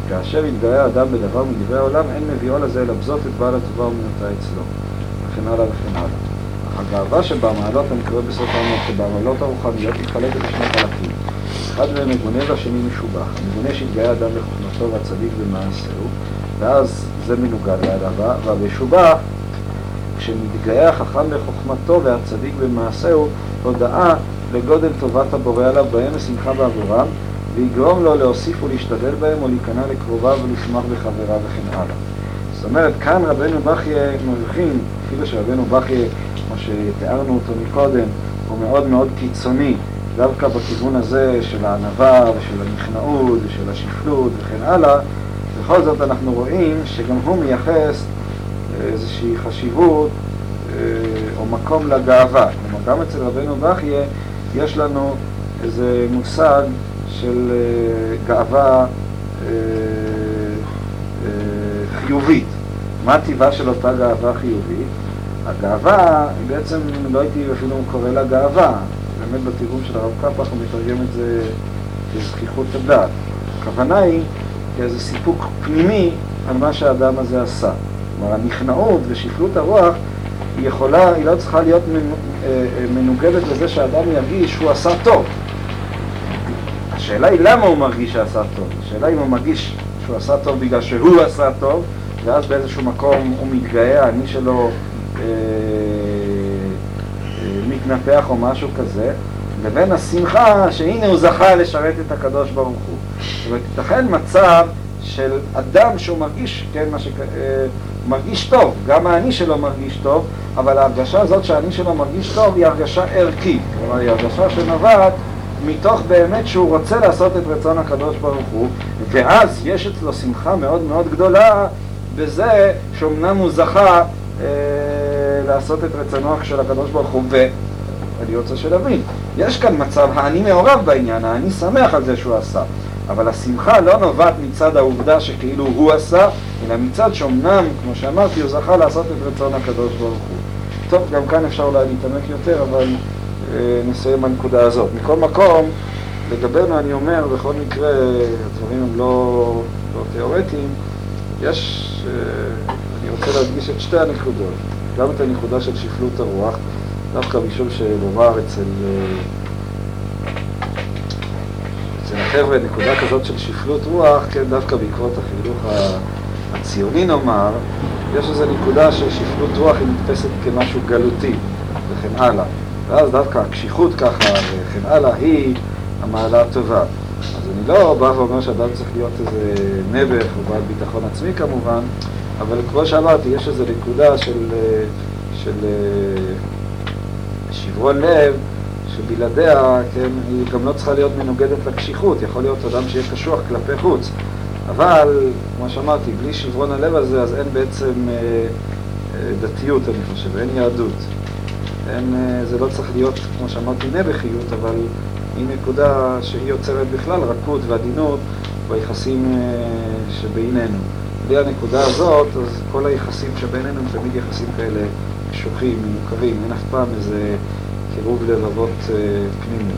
Speaker 1: כאשר יתגאה האדם בדבר מדברי העולם, אין מביאו לזה אלא בזאת את בעל הטובה ומנותה אצלו. וכן הלאה וכן הלאה. אך הגאווה שבמעלות המקרה בסוף העמוד, שבמעלות הרוחניות מתחלקת לשני חלקים. אחד מהם מגונה והשני משובח. המגונה שהתגאה אדם בחוכמתו והצדיק במעשהו, ואז זה מנוגד להדבה, והמשובח, כשמתגאה החכם בחוכמתו והצדיק במעשהו, הודאה לגודל טובת הבורא עליו בהם ושמחה בעבורם, ויגרום לו להוסיף ולהשתדל בהם או להיכנע לקרוביו ולשמח בחבריו וכן הלאה. זאת אומרת, כאן רבנו בכיה מבחין, אפילו שרבנו בכיה, כמו שתיארנו אותו מקודם, הוא מאוד מאוד קיצוני, דווקא בכיוון הזה של הענווה ושל הנכנעות ושל השפלות וכן הלאה, בכל זאת אנחנו רואים שגם הוא מייחס איזושהי חשיבות אה, או מקום לגאווה. כלומר, גם אצל רבנו בכיה יש לנו איזה מושג של אה, גאווה אה, חיובית. מה טיבה של אותה גאווה חיובית? הגאווה, בעצם לא הייתי אפילו קורא לה גאווה, באמת בתרגום של הרב קפח הוא מתרגם את זה בזכיחות הדעת. הכוונה היא כאיזה סיפוק פנימי על מה שהאדם הזה עשה. כלומר, הנכנעות ושפלות הרוח היא יכולה, היא לא צריכה להיות מנוגדת לזה שהאדם ירגיש שהוא עשה טוב. השאלה היא למה הוא מרגיש שעשה טוב. השאלה אם הוא מרגיש שהוא עשה טוב בגלל שהוא עשה טוב, ואז באיזשהו מקום הוא מתגאה, אני שלו אה, אה, מתנפח או משהו כזה, לבין השמחה שהנה הוא זכה לשרת את הקדוש ברוך הוא. זאת אומרת, ייתכן מצב של אדם שהוא מרגיש, כן, מה ש... אה, מרגיש טוב, גם האני שלו מרגיש טוב, אבל ההרגשה הזאת שהאני שלו מרגיש טוב היא הרגשה ערכית, כלומר היא הרגשה שנובעת מתוך באמת שהוא רוצה לעשות את רצון הקדוש ברוך הוא, ואז יש אצלו שמחה מאוד מאוד גדולה בזה שאומנם הוא זכה אה, לעשות את רצונו של הקדוש ברוך הוא, אני רוצה שנבין. יש כאן מצב, האני מעורב בעניין, האני שמח על זה שהוא עשה. אבל השמחה לא נובעת מצד העובדה שכאילו הוא עשה, אלא מצד שאומנם, כמו שאמרתי, הוא זכה לעשות את רצון הקדוש ברוך הוא. טוב, גם כאן אפשר אולי להתעמק יותר, אבל נסיים בנקודה הזאת. מכל מקום, לגבינו אני אומר, בכל מקרה, הדברים הם לא, לא תיאורטיים, יש, אה, אני רוצה להדגיש את שתי הנקודות, גם את הנקודה של שפלות הרוח, דווקא משום שלומר אצל, אה, אצל החבר'ה נקודה כזאת של שפלות רוח, כן, דווקא בעקבות החינוך הציוני נאמר, יש איזו נקודה ששפלות רוח היא נתפסת כמשהו גלותי וכן הלאה. ואז דווקא הקשיחות ככה וכן הלאה היא המעלה הטובה. אז אני לא בא ואומר שאדם צריך להיות איזה נעבך או בעל ביטחון עצמי כמובן, אבל כמו שאמרתי, יש איזו נקודה של, של שברון לב, שבלעדיה, כן, היא גם לא צריכה להיות מנוגדת לקשיחות, יכול להיות אדם שיהיה קשוח כלפי חוץ, אבל, כמו שאמרתי, בלי שברון הלב הזה, אז אין בעצם אה, אה, דתיות, אני חושב, אין יהדות. אין, אה, זה לא צריך להיות, כמו שאמרתי, נעבכיות, אבל היא נקודה שהיא יוצרת בכלל רכות ועדינות ביחסים אה, שבינינו. בלי הנקודה הזאת, אז כל היחסים שבינינו הם תמיד יחסים כאלה קשוחים, מורכבים, אין אף פעם איזה קירוב לבבות אה, פנימי.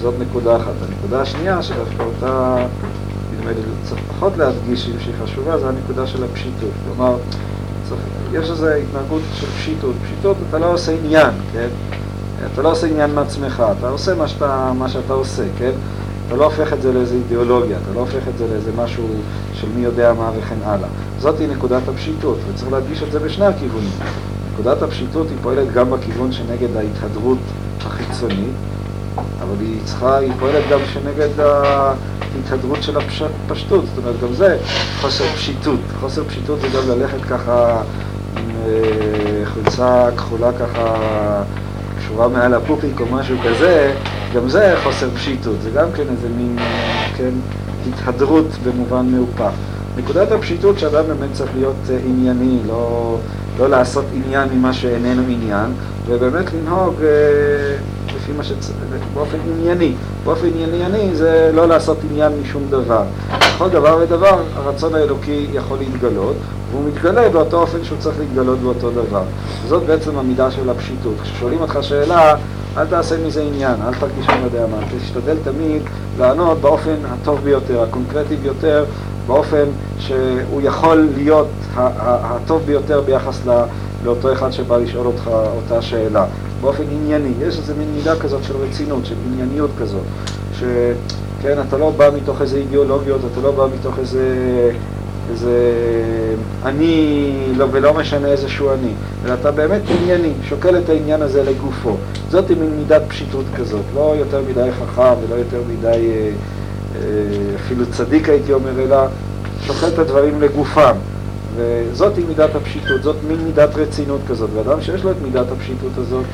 Speaker 1: זאת נקודה אחת. הנקודה השנייה, שדווקא אותה, נדמה לי, צריך פחות להדגיש, שהיא חשובה, זה הנקודה של הפשיטות. כלומר, יש איזו התנהגות של פשיטות. פשיטות, אתה לא עושה עניין, כן? אתה לא עושה עניין מעצמך, אתה עושה מה שאתה, מה שאתה עושה, כן? אתה לא הופך את זה לאיזו אידיאולוגיה, אתה לא הופך את זה לאיזה משהו של מי יודע מה וכן הלאה. זאת היא נקודת הפשיטות, וצריך להדגיש את זה בשני הכיוונים. נקודת הפשיטות היא פועלת גם בכיוון שנגד ההתהדרות החיצונית, אבל היא צריכה, היא פועלת גם שנגד ההתהדרות של הפשטות, זאת אומרת, גם זה חוסר פשיטות. חוסר פשיטות זה גם ללכת ככה עם אה, חולצה כחולה ככה קשורה מעל הפופיק או משהו כזה, גם זה חוסר פשיטות, זה גם כן איזה מין, כן, התהדרות במובן מהופך. נקודת הפשיטות שאדם באמת צריך להיות אה, ענייני, לא, לא לעשות עניין ממה שאיננו עניין, ובאמת לנהוג אה, לפי מה שצריך, באופן ענייני. באופן ענייני זה לא לעשות עניין משום דבר. בכל דבר ודבר הרצון האלוקי יכול להתגלות, והוא מתגלה באותו אופן שהוא צריך להתגלות באותו דבר. וזאת בעצם המידה של הפשיטות. כששואלים אותך שאלה, אל תעשה מזה עניין, אל תרגיש אני יודע מה, תשתדל תמיד לענות באופן הטוב ביותר, הקונקרטי ביותר, באופן שהוא יכול להיות הטוב ביותר ביחס לאותו אחד שבא לשאול אותך אותה שאלה. באופן ענייני, יש איזו מין מידה כזאת של רצינות, של ענייניות כזאת, שכן, אתה לא בא מתוך איזה אידיאולוגיות, אתה לא בא מתוך איזה, איזה אני, לא, ולא משנה איזשהו אני, אלא אתה באמת ענייני, שוקל את העניין הזה לגופו. זאת מין מידת פשיטות כזאת, לא יותר מדי חכם ולא יותר מדי אה, אה, אפילו צדיק הייתי אומר, אלא שוקל את הדברים לגופם. וזאת היא מידת הפשיטות, זאת מין מידת רצינות כזאת, ואדם שיש לו את מידת הפשיטות הזאת,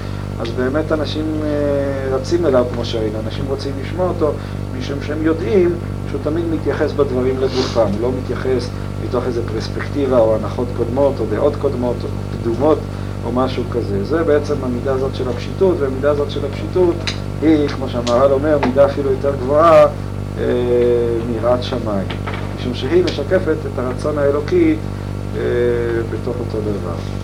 Speaker 1: אז באמת אנשים אה, רצים אליו כמו שהיינו, אנשים רוצים לשמוע אותו, משום שהם יודעים שהוא תמיד מתייחס בדברים לגופם, לא מתייחס מתוך איזו פרספקטיבה או הנחות קודמות או דעות קודמות או קדומות או משהו כזה. זה בעצם המידה הזאת של הפשיטות, והמידה הזאת של הפשיטות היא, כמו שהמהר"ל אומר, מידה אפילו יותר גבוהה אה, מיראת שמיים, משום שהיא משקפת את הרצון האלוקי בתוך אותו דבר.